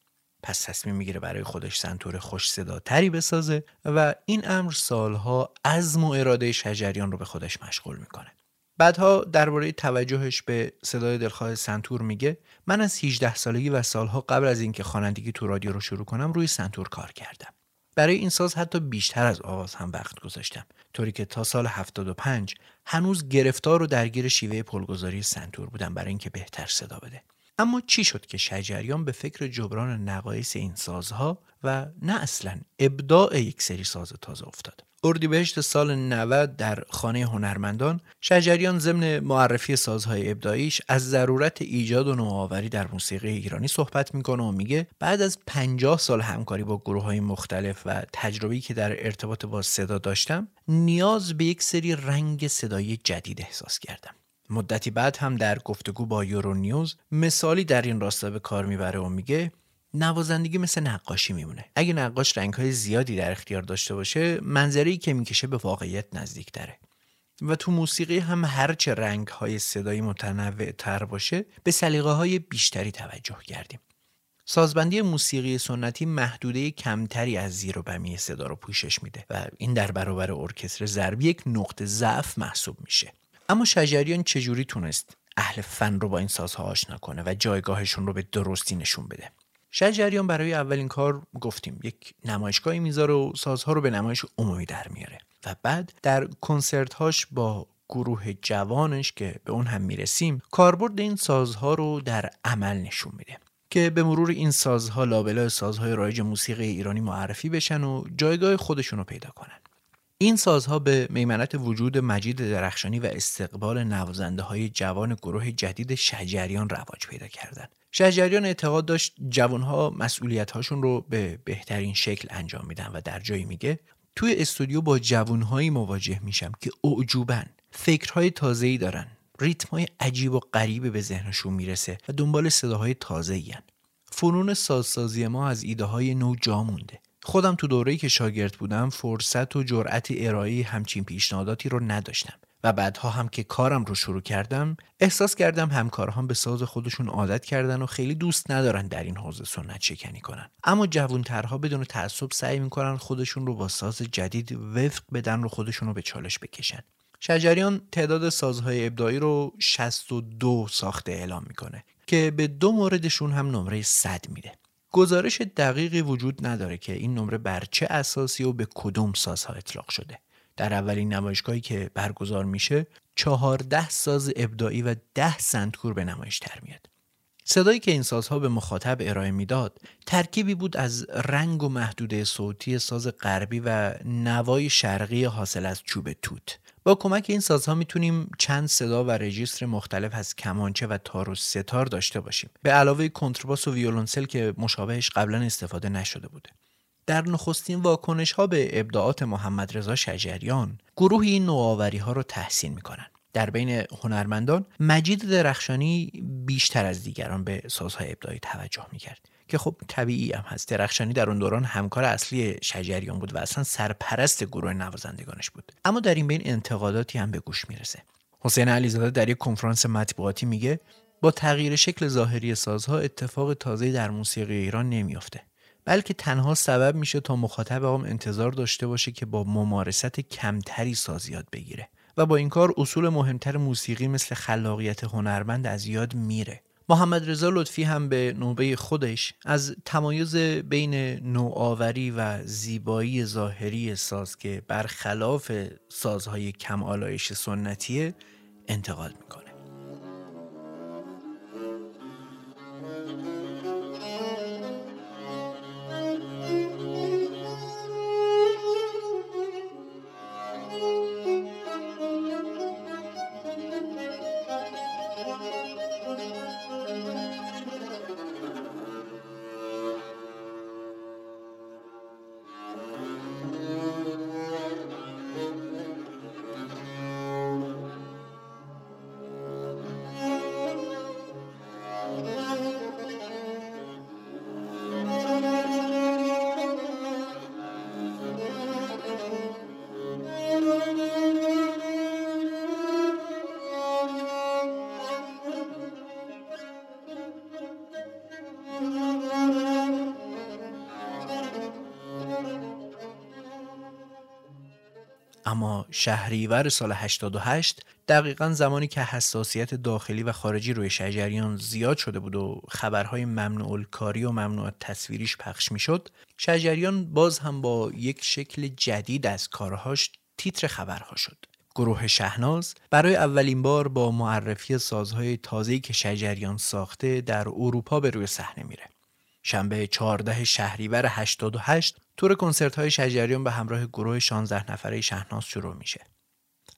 پس تصمیم می‌گیره برای خودش سنتور خوش صداتری بسازه و این امر سالها عزم و اراده شجریان رو به خودش مشغول می‌کنه. بعدها درباره توجهش به صدای دلخواه سنتور میگه من از 18 سالگی و سالها قبل از اینکه خوانندگی تو رادیو رو شروع کنم روی سنتور کار کردم. برای این ساز حتی بیشتر از آواز هم وقت گذاشتم طوری که تا سال 75 هنوز گرفتار و درگیر شیوه پلگذاری سنتور بودم برای اینکه بهتر صدا بده. اما چی شد که شجریان به فکر جبران نقایص این سازها و نه اصلا ابداع یک سری ساز تازه افتاد؟ اردیبهشت سال 90 در خانه هنرمندان شجریان ضمن معرفی سازهای ابداعیش از ضرورت ایجاد و نوآوری در موسیقی ایرانی صحبت می‌کنه و میگه بعد از 50 سال همکاری با گروه های مختلف و تجربی که در ارتباط با صدا داشتم نیاز به یک سری رنگ صدایی جدید احساس کردم. مدتی بعد هم در گفتگو با یورو نیوز مثالی در این راستا به کار می‌بره و میگه نوازندگی مثل نقاشی میمونه. اگه نقاش رنگهای زیادی در اختیار داشته باشه منظری که می‌کشه به واقعیت نزدیک داره و تو موسیقی هم هرچه رنگ های صدایی متنوع تر باشه به سلیقه های بیشتری توجه کردیم. سازبندی موسیقی سنتی محدوده کمتری از زیر و بمی صدا رو پوشش میده و این در برابر ارکستر ضربی یک نقطه ضعف محسوب میشه. اما شجریان چجوری تونست اهل فن رو با این سازها آشنا کنه و جایگاهشون رو به درستی نشون بده؟ شجریان برای اولین کار گفتیم یک نمایشگاهی می‌ذاره و سازها رو به نمایش عمومی در میاره و بعد در کنسرت هاش با گروه جوانش که به اون هم می‌رسیم کاربرد این سازها رو در عمل نشون میده که به مرور این سازها لابلای سازهای رایج موسیقی ایرانی معرفی بشن و جایگاه خودشون رو پیدا کنن. این سازها به میمنت وجود مجید درخشانی و استقبال نوازنده های جوان گروه جدید شجریان رواج پیدا کردند. شجریان اعتقاد داشت جوانها مسئولیت هاشون رو به بهترین شکل انجام میدن و در جایی میگه توی استودیو با جوانهایی مواجه میشم که اعجوبن فکرهای تازه‌ای دارن ریتمای عجیب و غریبی به ذهنشون می‌رسه و دنبال صداهای تازه فنون سازسازی ما از ایده های نو جا مونده خودم تو دوره‌ای که شاگرد بودم فرصت و جرأت ارائه همچین پیشنهاداتی رو نداشتم و بعدها هم که کارم رو شروع کردم احساس کردم همکارهام به ساز خودشون عادت کردن و خیلی دوست ندارن در این حوزه سنت شکنی کنن. اما جوانترها بدون تعصب سعی می‌کنن خودشون رو با ساز جدید وفق بدن رو خودشون رو به چالش بکشن. شجریان تعداد سازهای ابداعی رو 62 ساخته اعلام می‌کنه که به دو موردشون هم نمره 100 میده. گزارش دقیقی وجود نداره که این نمره بر چه اساسی و به کدوم سازها اطلاق شده. در اولین نمایشگاهی که برگزار میشه چهارده ساز ابداعی و ده سنتکور به نمایش در میاد. صدایی که این سازها به مخاطب ارائه می‌داد ترکیبی بود از رنگ و محدوده صوتی ساز غربی و نوای شرقی حاصل از چوب توت. با کمک این سازها می‌تونیم چند صدا و رجیستر مختلف از کمانچه و تار و ستار داشته باشیم. به علاوه کنترباس و ویولونسل که مشابهش قبلا استفاده نشده بوده. در نخستین واکنش ها به ابداعات محمد رضا شجریان گروه این نوآوری ها رو تحسین می‌کنن. در بین هنرمندان مجید درخشانی بیشتر از دیگران به سازهای ابداعی توجه می‌کرد. که خب طبیعی هم هست. درخشانی در اون دوران همکار اصلی شجریان بود و اصلا سرپرست گروه نوازندگانش بود. اما در این بین انتقاداتی هم به گوش می‌رسه. حسین علیزاده در یک کنفرانس مطبوعاتی میگه با تغییر شکل ظاهری سازها اتفاق تازه در موسیقی ایران نمیافته. بلکه تنها سبب میشه تا مخاطب هم انتظار داشته باشه که با ممارست کمتری ساز یاد بگیره. و با این کار اصول مهمتر موسیقی مثل خلاقیت هنرمند از یاد میره. محمد رضا لطفی هم به نوبه خودش از تمایز بین نوآوری و زیبایی ظاهری ساز که برخلاف سازهای کم آلایش سنتیه انتقاد می‌کنه. اما شهریور سال 88 دقیقا زمانی که حساسیت داخلی و خارجی روی شجریان زیاد شده بود و خبرهای ممنوع کاری و ممنوع تصویریش پخش می‌شد شجریان باز هم با یک شکل جدید از کارهاش تیتر خبرها شد. گروه شهناز برای اولین بار با معرفی سازهای تازه‌ای که شجریان ساخته در اروپا به روی صحنه میره. شنبه 14 شهریور 88 تور کنسرت های شجریان به همراه گروه 16 نفره شهناز شروع میشه.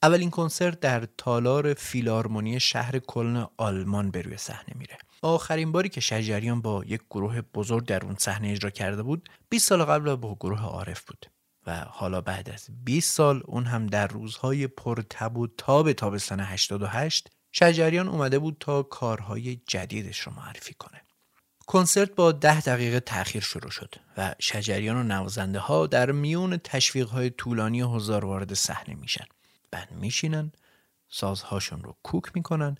اولین کنسرت در تالار فیلارمونی شهر کلن آلمان به روی صحنه میره. آخرین باری که شجریان با یک گروه بزرگ در اون صحنه اجرا کرده بود 20 سال قبل با گروه عارف بود و حالا بعد از 20 سال اون هم در روزهای پرتب و تاب تابستان 88 شجریان اومده بود تا کارهای جدیدش رو معرفی کنه کنسرت با ده دقیقه تاخیر شروع شد و شجریان و نوازنده ها در میون تشویق های طولانی هزار وارد صحنه میشن. بعد میشینن سازهاشون رو کوک می‌کنن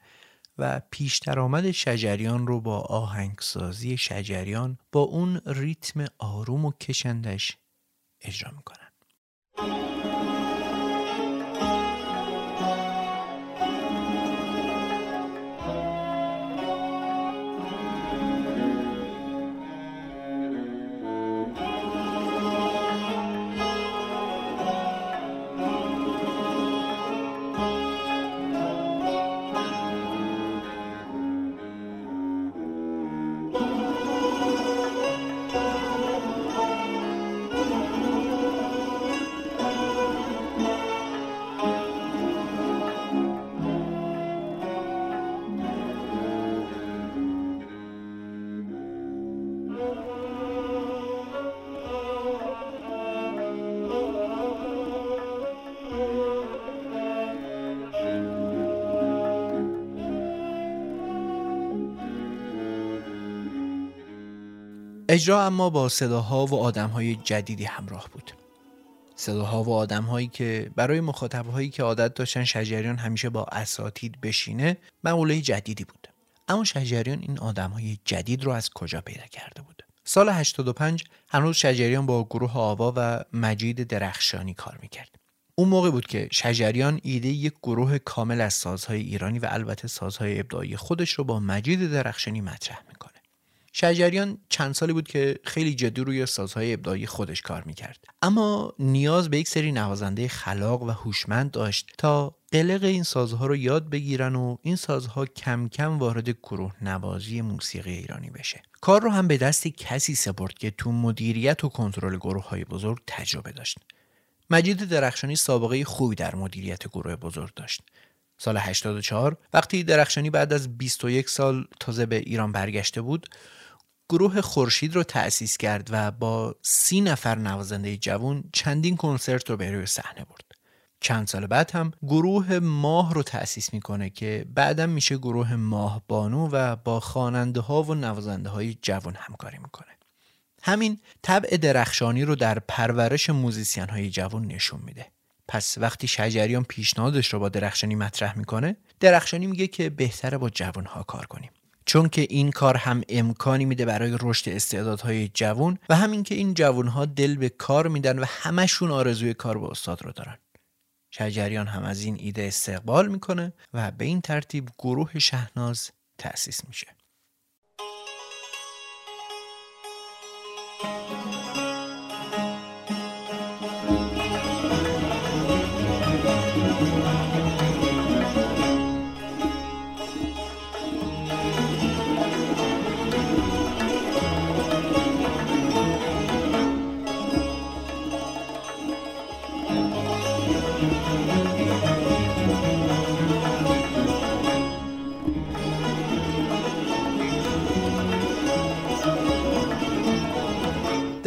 و پیش درآمد شجریان رو با آهنگسازی شجریان با اون ریتم آروم و کشندش اجرا می‌کنن. اجرا اما با صداها و آدمهای جدیدی همراه بود. صداها و آدمهایی که برای مخاطبهایی که عادت داشتن شجریان همیشه با اساتید بشینه مقوله جدیدی بود. اما شجریان این آدمهای جدید رو از کجا پیدا کرده بود؟ سال 85 هنوز شجریان با گروه آوا و مجید درخشانی کار می‌کرد. اون موقع بود که شجریان ایده یک گروه کامل از سازهای ایرانی و البته سازهای ابداعی خودش رو با مجید درخشانی مطرح می‌کنه شجریان چند سالی بود که خیلی جدی روی سازهای ابداعی خودش کار می‌کرد. اما نیاز به یک سری نوازنده خلاق و هوشمند داشت تا قلق این سازها رو یاد بگیرن و این سازها کم کم وارد گروه نوازی موسیقی ایرانی بشه. کار رو هم به دست کسی سپرد که تو مدیریت و کنترل گروه های بزرگ تجربه داشت. مجید درخشانی سابقه خوبی در مدیریت گروه بزرگ داشت. سال 84 وقتی درخشانی بعد از 21 سال تازه به ایران برگشته بود گروه خورشید رو تأسیس کرد و با سی نفر نوازنده جوان چندین کنسرت رو به روی صحنه برد. چند سال بعد هم گروه ماه رو تأسیس می‌کنه که بعدا میشه گروه ماه بانو و با خواننده ها و نوازنده های جوان همکاری می‌کنه. همین طبع درخشانی رو در پرورش موزیسین های جوان نشون میده. پس وقتی شجریان پیشنهادش رو با درخشانی مطرح می‌کنه درخشانی میگه که بهتره با جوان ها کار کنیم چون که این کار هم امکانی میده برای رشد استعدادهای جوان و همین که این جوانها دل به کار میدن و همشون آرزوی کار با استاد رو دارن. شجریان هم از این ایده استقبال می‌کنه و به این ترتیب گروه شهناز تأسیس میشه.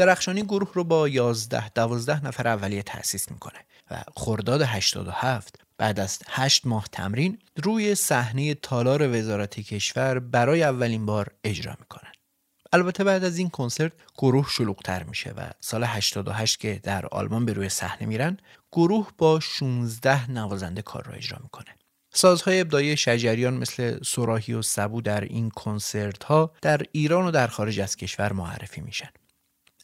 درخشانی گروه رو با 11 12 نفر اولیه تأسیس می‌کنه و خرداد 87 بعد از 8 ماه تمرین روی صحنه تالار وزارت کشور برای اولین بار اجرا می‌کنن. البته بعد از این کنسرت گروه شلوغتر میشه و سال 88 که در آلمان به روی صحنه میرن گروه با 16 نوازنده کار را اجرا می‌کنه. سازهای ابداعی شجریان مثل سراحی و سبو در این کنسرت ها در ایران و در خارج از کشور معرفی میشن.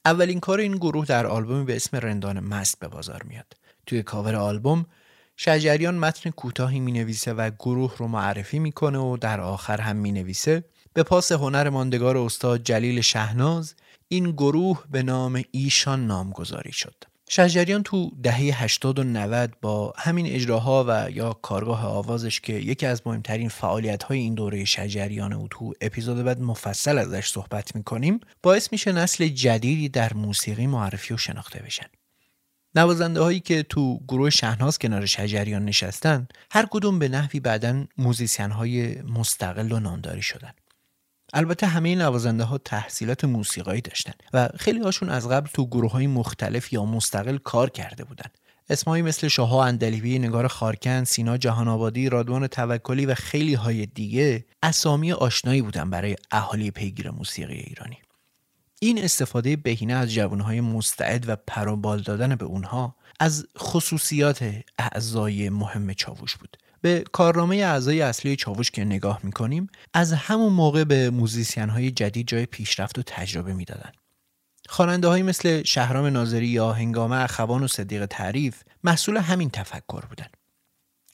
اولین کار این گروه در آلبومی به اسم رندان مست به بازار میاد. توی کاور آلبوم شجریان متن کوتاهی می نویسه و گروه رو معرفی می‌کنه و در آخر هم می نویسه به پاس هنر ماندگار استاد جلیل شهناز این گروه به نام ایشان نامگذاری شد. شجریان تو دهه 80 و 90 با همین اجراها و یا کارگاه آوازش که یکی از مهمترین فعالیت های این دوره شجریان او تو اپیزود بعد مفصل ازش صحبت می‌کنیم باعث میشه نسل جدیدی در موسیقی معرفی و شناخته بشن. نوازنده هایی که تو گروه شهناز کنار شجریان نشستن هر کدوم به نحوی بعدا موزیسین های مستقل و نامداری شدن. البته همه نوازنده ها تحصیلات موسیقایی داشتن و خیلی هاشون از قبل تو گروه های مختلف یا مستقل کار کرده بودن اسمهایی مثل شاها اندلیبی، نگار خارکن، سینا جهان آبادی، رادوان توکلی و خیلی های دیگه اسامی آشنایی بودن برای اهالی پیگیر موسیقی ایرانی. این استفاده بهینه از جوانهای مستعد و پروبال دادن به اونها از خصوصیات اعضای مهم چاووش بود به کارنامه اعضای اصلی چاوش که نگاه می‌کنیم از همون موقع به موزیسین های جدید جای پیشرفت و تجربه می‌دادن خواننده های مثل شهرام ناظری یا هنگامه اخوان و صدیق تعریف محصول همین تفکر بودن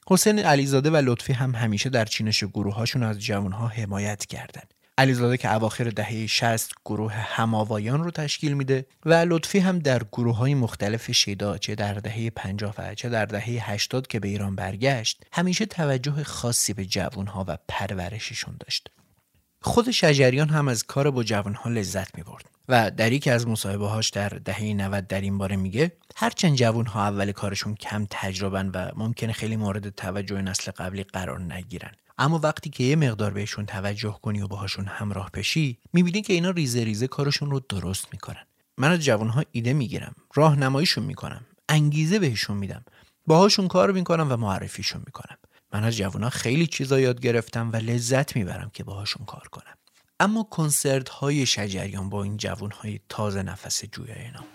حسین علیزاده و لطفی هم همیشه در چینش گروه هاشون از جوانها حمایت کردند. علیزاده که اواخر دهه 60 گروه هماوایان رو تشکیل میده و لطفی هم در گروه های مختلف شیدا چه در دهه 50 و چه در دهه 80 که به ایران برگشت همیشه توجه خاصی به جوانها و پرورششون داشت. خود شجریان هم از کار با جوانها لذت می برد و در یکی از مصاحبه هاش در دهه 90 در این باره میگه هرچند جوان ها اول کارشون کم تجربن و ممکنه خیلی مورد توجه نسل قبلی قرار نگیرن. اما وقتی که یه مقدار بهشون توجه کنی و باهاشون همراه بشی می‌بینی که اینا ریزه ریزه کارشون رو درست می‌کنن. من از جوانها ایده می‌گیرم راهنماییشون می‌کنم انگیزه بهشون میدم باهاشون کار می‌کنم و معرفیشون می‌کنم. من از جوانها خیلی چیزا یاد گرفتم و لذت می‌برم که باهاشون کار کنم. اما کنسرت های شجریان با این جوان های تازه نفس جویای نام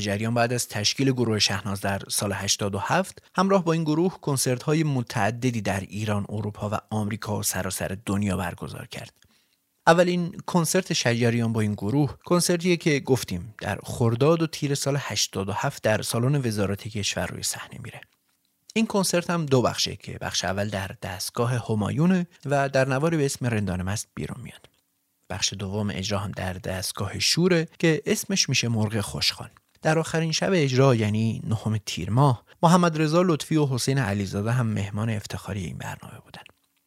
شجریان بعد از تشکیل گروه شهناز در سال 87 همراه با این گروه کنسرت های متعددی در ایران، اروپا و آمریکا و سراسر دنیا برگزار کرد. اولین کنسرت شجریان با این گروه کنسرتیه که گفتیم در خرداد و تیر سال 87 در سالن وزارت کشور روی صحنه میره. این کنسرت هم دو بخشه که بخش اول در دستگاه همایونه و در نواری به اسم رندان مست بیرون میاد. بخش دوم اجرا هم در دستگاه شوره که اسمش میشه مرغ خوشخان. در آخرین شب اجرا یعنی نهم تیر ماه محمد رضا لطفی و حسین علیزاده هم مهمان افتخاری این برنامه بودن.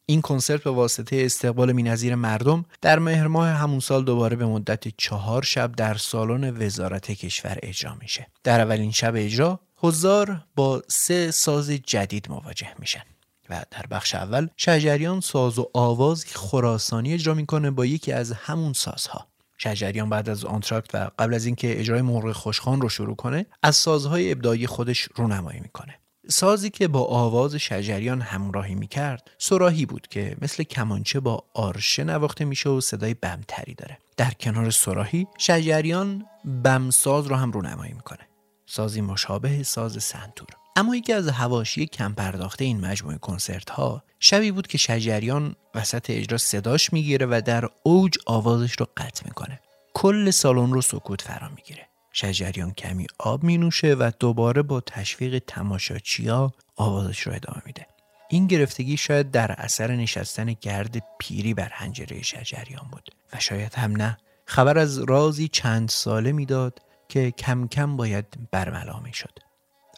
این کنسرت به واسطه استقبال مینظیر مردم در مهر ماه همون سال دوباره به مدت چهار شب در سالن وزارت کشور اجرا میشه. در اولین شب اجرا حضار با سه ساز جدید مواجه میشن و در بخش اول شجریان ساز و آوازی خراسانی اجرا می‌کنه با یکی از همون سازها شجریان بعد از آنتراکت و قبل از اینکه اجرای مرغ خوشخان رو شروع کنه از سازهای ابداعی خودش رونمایی می‌کنه. سازی که با آواز شجریان همراهی می‌کرد سراهی بود که مثل کمانچه با آرشه نواخته میشه و صدای بمتری داره. در کنار سراهی شجریان بمساز رو هم رونمایی می‌کنه. سازی مشابه ساز سنتور. اما یکی از هواشی کم پرداخته این مجموعه کنسرت ها شبی بود که شجریان وسط اجرا صداش می‌گیره و در اوج آوازش رو قطع می‌کنه. کل سالن رو سکوت فرا می‌گیره. شجریان کمی آب می نوشه و دوباره با تشویق تماشاچیا آوازش رو ادامه میده. این گرفتگی شاید در اثر نشستن گرد پیری بر هنجره شجریان بود. و شاید هم نه. خبر از رازی چند ساله می‌داد که کم کم باید برملا می شد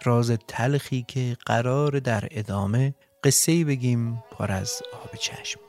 راز تلخی که قرار در ادامه قصه بگیم پر از آب چشم.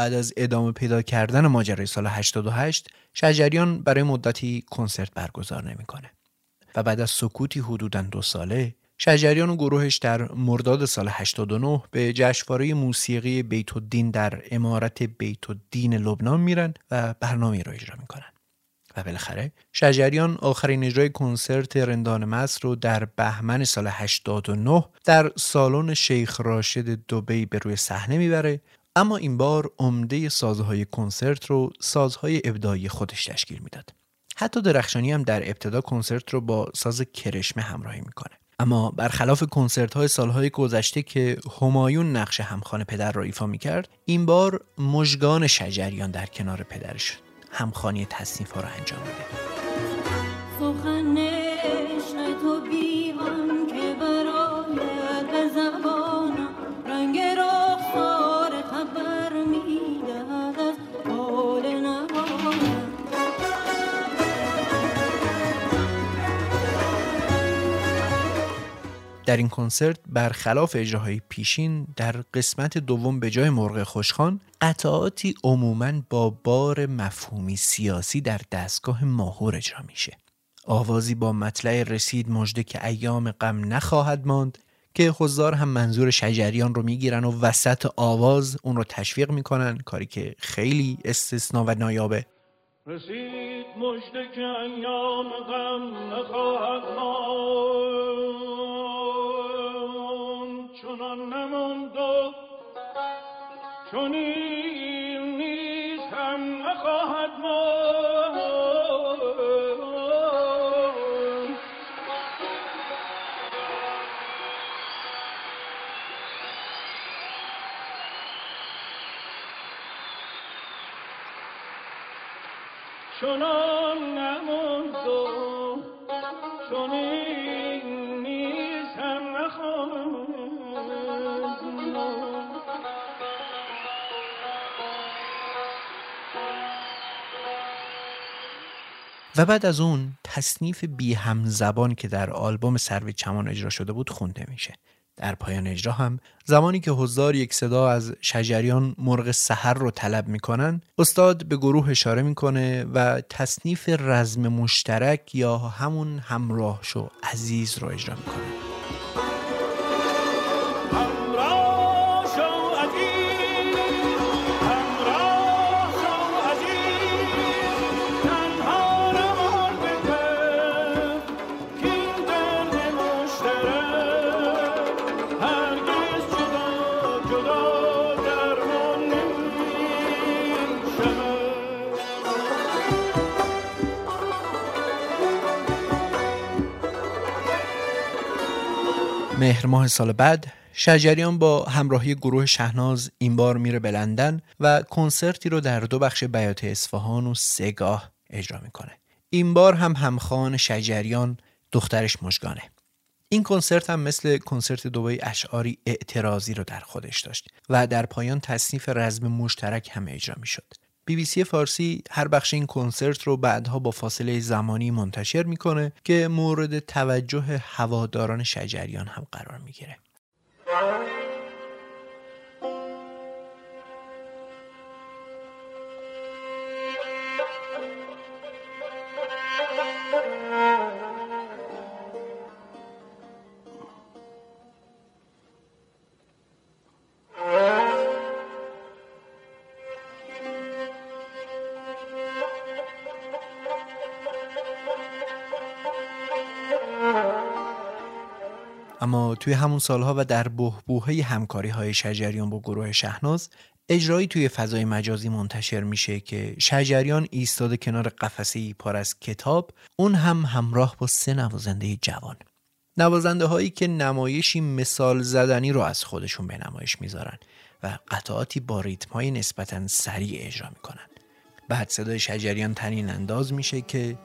بعد از ادامه پیدا کردن ماجرای سال 88 شجریان برای مدتی کنسرت برگزار نمی‌کنه. و بعد از سکوتی حدودا دو ساله شجریان و گروهش در مرداد سال 89 به جشنواره موسیقی بیت الدین در امارت بیت الدین لبنان میرن و برنامه را اجرا می‌کنن. و بالاخره شجریان آخرین اجرای کنسرت رندان مصر رو در بهمن سال 89 در سالن شیخ راشد دوبی به روی صحنه می‌بره اما این بار عمده سازهای کنسرت رو سازهای ابداعی خودش تشکیل می‌داد. حتی درخشانی هم در ابتدا کنسرت رو با ساز کرشمه همراهی می‌کنه. اما برخلاف کنسرت های سالهای گذشته که همایون نقش همخانه پدر را ایفا می‌کرد این بار مژگان شجریان در کنار پدرش همخانی تصنیف ها را انجام میده در این کنسرت برخلاف اجراهای پیشین در قسمت دوم به جای مرغ خوشخان قطعاتی عموما با بار مفهومی سیاسی در دستگاه ماهور اجرا میشه. آوازی با مطلع رسید مژده که ایام غم نخواهد ماند که حضار هم منظور شجریان رو می‌گیرن و وسط آواز اون رو تشویق می‌کنن کاری که خیلی استثنا و نایابه. رسید مژده که ایام غم نخواهد ماند. چنان نماند و چون این نیز هم نخواهد ماند. چنان بعد از اون تصنیف بی هم زبان که در آلبوم سرو چمان اجرا شده بود خونده میشه. در پایان اجرا هم زمانی که حضار یک صدا از شجریان مرغ سحر رو طلب می‌کنن استاد به گروه اشاره می‌کنه و تصنیف رزم مشترک یا همون همراه شو عزیز رو اجرا می‌کنه. مهر ماه سال بعد شجریان با همراهی گروه شهناز این بار میره به لندن و کنسرتی رو در دو بخش بیات اصفهان و سگاه اجرا می‌کنه. این بار هم همخوان شجریان دخترش مشگانه این کنسرت هم مثل کنسرت دوبای اشعاری اعتراضی رو در خودش داشت و در پایان تصنیف رزم مشترک هم اجرا می‌شد. بی بی سی فارسی هر بخش این کنسرت رو بعدها با فاصله زمانی منتشر می‌کنه که مورد توجه هواداران شجریان هم قرار می‌گیره. توی همون سالها و در بهبوهه همکاری های شجریان با گروه شهناز اجرایی توی فضای مجازی منتشر میشه که شجریان ایستاده کنار قفسه پر از کتاب اون هم همراه با سه نوازنده جوان. نوازنده هایی که نمایشی مثال زدنی رو از خودشون به نمایش می‌ذارن و قطعاتی با ریتم های نسبتا سریع اجرا می‌کنن. بعد صدای شجریان تنین انداز میشه که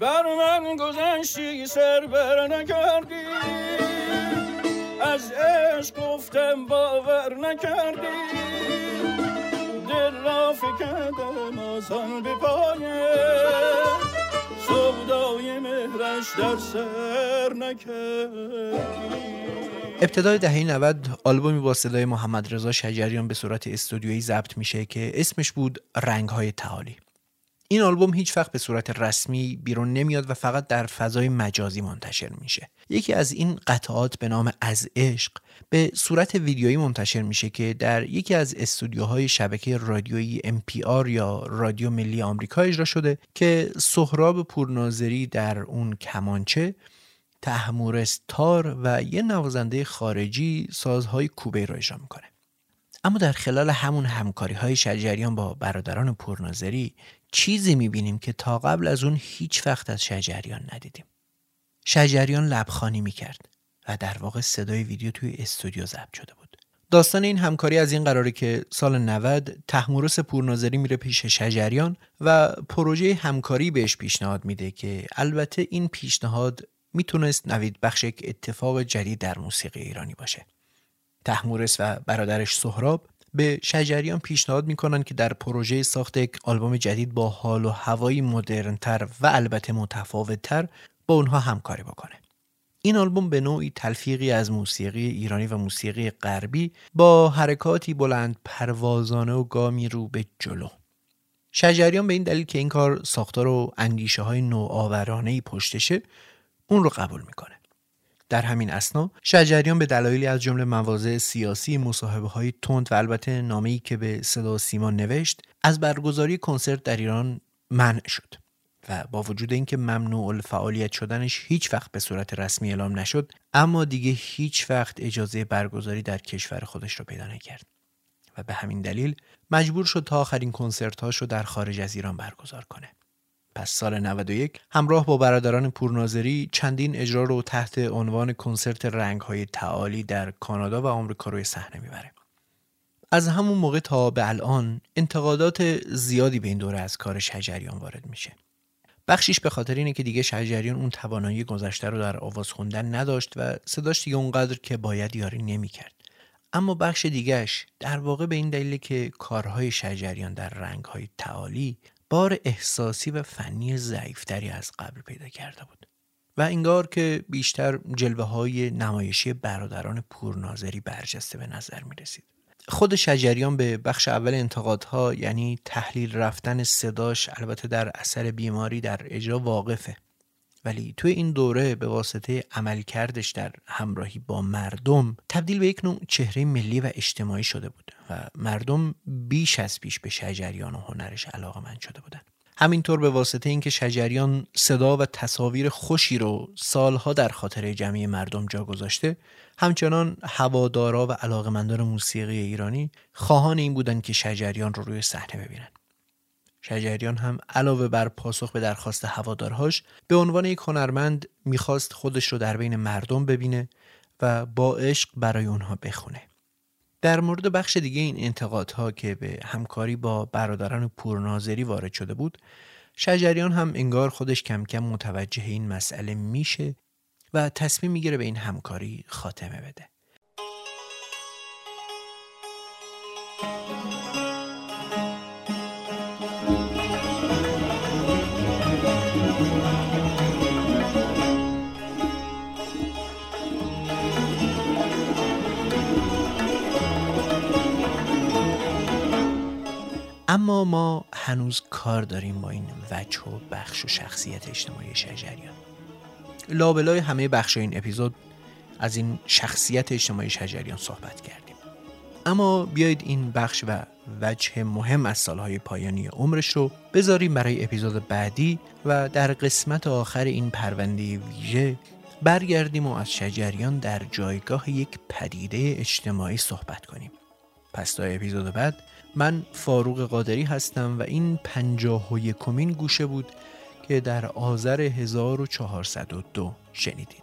بر من گذشتی سر بر نکردی. از عشق گفتم باور نکردی. دل را فکردم آسان به پایه. سودای مهرش در سر نکردی. ابتدای دهه 90 آلبومی با صدای محمد رضا شجریان به صورت استودیویی ضبط میشه که اسمش بود رنگ های تعالی این آلبوم هیچ وقت به صورت رسمی بیرون نمیاد و فقط در فضای مجازی منتشر میشه. یکی از این قطعات به نام از عشق به صورت ویدیویی منتشر میشه که در یکی از استودیوهای شبکه رادیویی NPR یا رادیو ملی آمریکا اجرا شده که سهراب پورناظری در اون کمانچه تحمورس تار و یه نوازنده خارجی سازهای کوبه رو اجرا می‌کنه. اما در خلال همون همکاری های شجریان با برادران پورناظری چیزی می‌بینیم که تا قبل از اون هیچ وقت از شجریان ندیدیم. شجریان لبخانی می‌کرد و در واقع صدای ویدیو توی استودیو ضبط شده بود. داستان این همکاری از این قراره که سال 90 تحمورس پورناظری میره پیش شجریان و پروژه همکاری بهش پیشنهاد میده که البته این پیشنهاد می‌تونست نوید بخش یک اتفاق جدید در موسیقی ایرانی باشه. تحمورس و برادرش سهراب به شجریان پیشنهاد می‌کنن که در پروژه ساخت یک آلبوم جدید با حال و هوایی مدرنتر و البته متفاوتتر با اونها همکاری بکنه. این آلبوم به نوعی تلفیقی از موسیقی ایرانی و موسیقی غربی با حرکاتی بلند پروازانه و گامی رو به جلو. شجریان به این دلیل که این کار ساختار و اندیشه های نوآورانه پشتشه اون رو قبول می‌کنه. در همین اسنا شجریان به دلایلی از جمله مواضع سیاسی مصاحبه های تند و البته نامه‌ای که به صدا سیما نوشت از برگزاری کنسرت در ایران منع شد و با وجود اینکه ممنوع الفعالیت شدنش هیچ وقت به صورت رسمی اعلام نشد اما دیگه هیچ وقت اجازه برگزاری در کشور خودش رو پیدا نکرد و به همین دلیل مجبور شد تا آخرین کنسرت رو در خارج از ایران برگزار کنه. پس سال 91 همراه با برادران پورناظری چندین اجرا رو تحت عنوان کنسرت رنگهای تعالی در کانادا و آمریکا روی صحنه می‌بره. از همون موقع تا به الان انتقادات زیادی به این دوره از کار شجریان وارد میشه. بخشیش به خاطر اینه که دیگه شجریان اون توانایی گذشته رو در آواز خوندن نداشت و صداش دیگه اونقدر که باید یاری نمی‌کرد. اما بخش دیگهش در واقع به این دلیل که کارهای شجریان در رنگهای تعالی بار احساسی و فنی ضعیفتری از قبل پیدا کرده بود و انگار که بیشتر جلوه های نمایشی برادران پورناظری برجسته به نظر می رسید. خود شجریان به بخش اول انتقادها یعنی تحلیل رفتن صداش البته در اثر بیماری در اجرا واقفه ولی توی این دوره به واسطه عملکردش در همراهی با مردم تبدیل به یک نوع چهره ملی و اجتماعی شده بود و مردم بیش از پیش به شجریان و هنرش علاقه من شده بودن همینطور به واسطه اینکه شجریان صدا و تصاویر خوشی رو سالها در خاطر جمعی مردم جا گذاشته همچنان هوادارا و علاقمندان موسیقی ایرانی خواهان این بودند که شجریان رو روی صحنه ببینن شجریان هم علاوه بر پاسخ به درخواست هوادارهاش به عنوان یک هنرمند می‌خواست خودش رو در بین مردم ببینه و با عشق برای اونها بخونه. در مورد بخش دیگه این انتقادها که به همکاری با برادران پورناظری وارد شده بود شجریان هم انگار خودش کم کم متوجه این مسئله میشه و تصمیم می‌گیره به این همکاری خاتمه بده. اما ما هنوز کار داریم با این وجه و بخش و شخصیت اجتماعی شجریان. لابلای همه بخش این اپیزود از این شخصیت اجتماعی شجریان صحبت کردیم. اما بیایید این بخش و وجه مهم از سالهای پایانی عمرش رو بذاریم برای اپیزود بعدی و در قسمت آخر این پرونده ویژه برگردیم و از شجریان در جایگاه یک پدیده اجتماعی صحبت کنیم. پس تا اپیزود بعد من فاروق قادری هستم و این پنجاه و یکمین گوشه بود که در آذر 1402 شنیدید.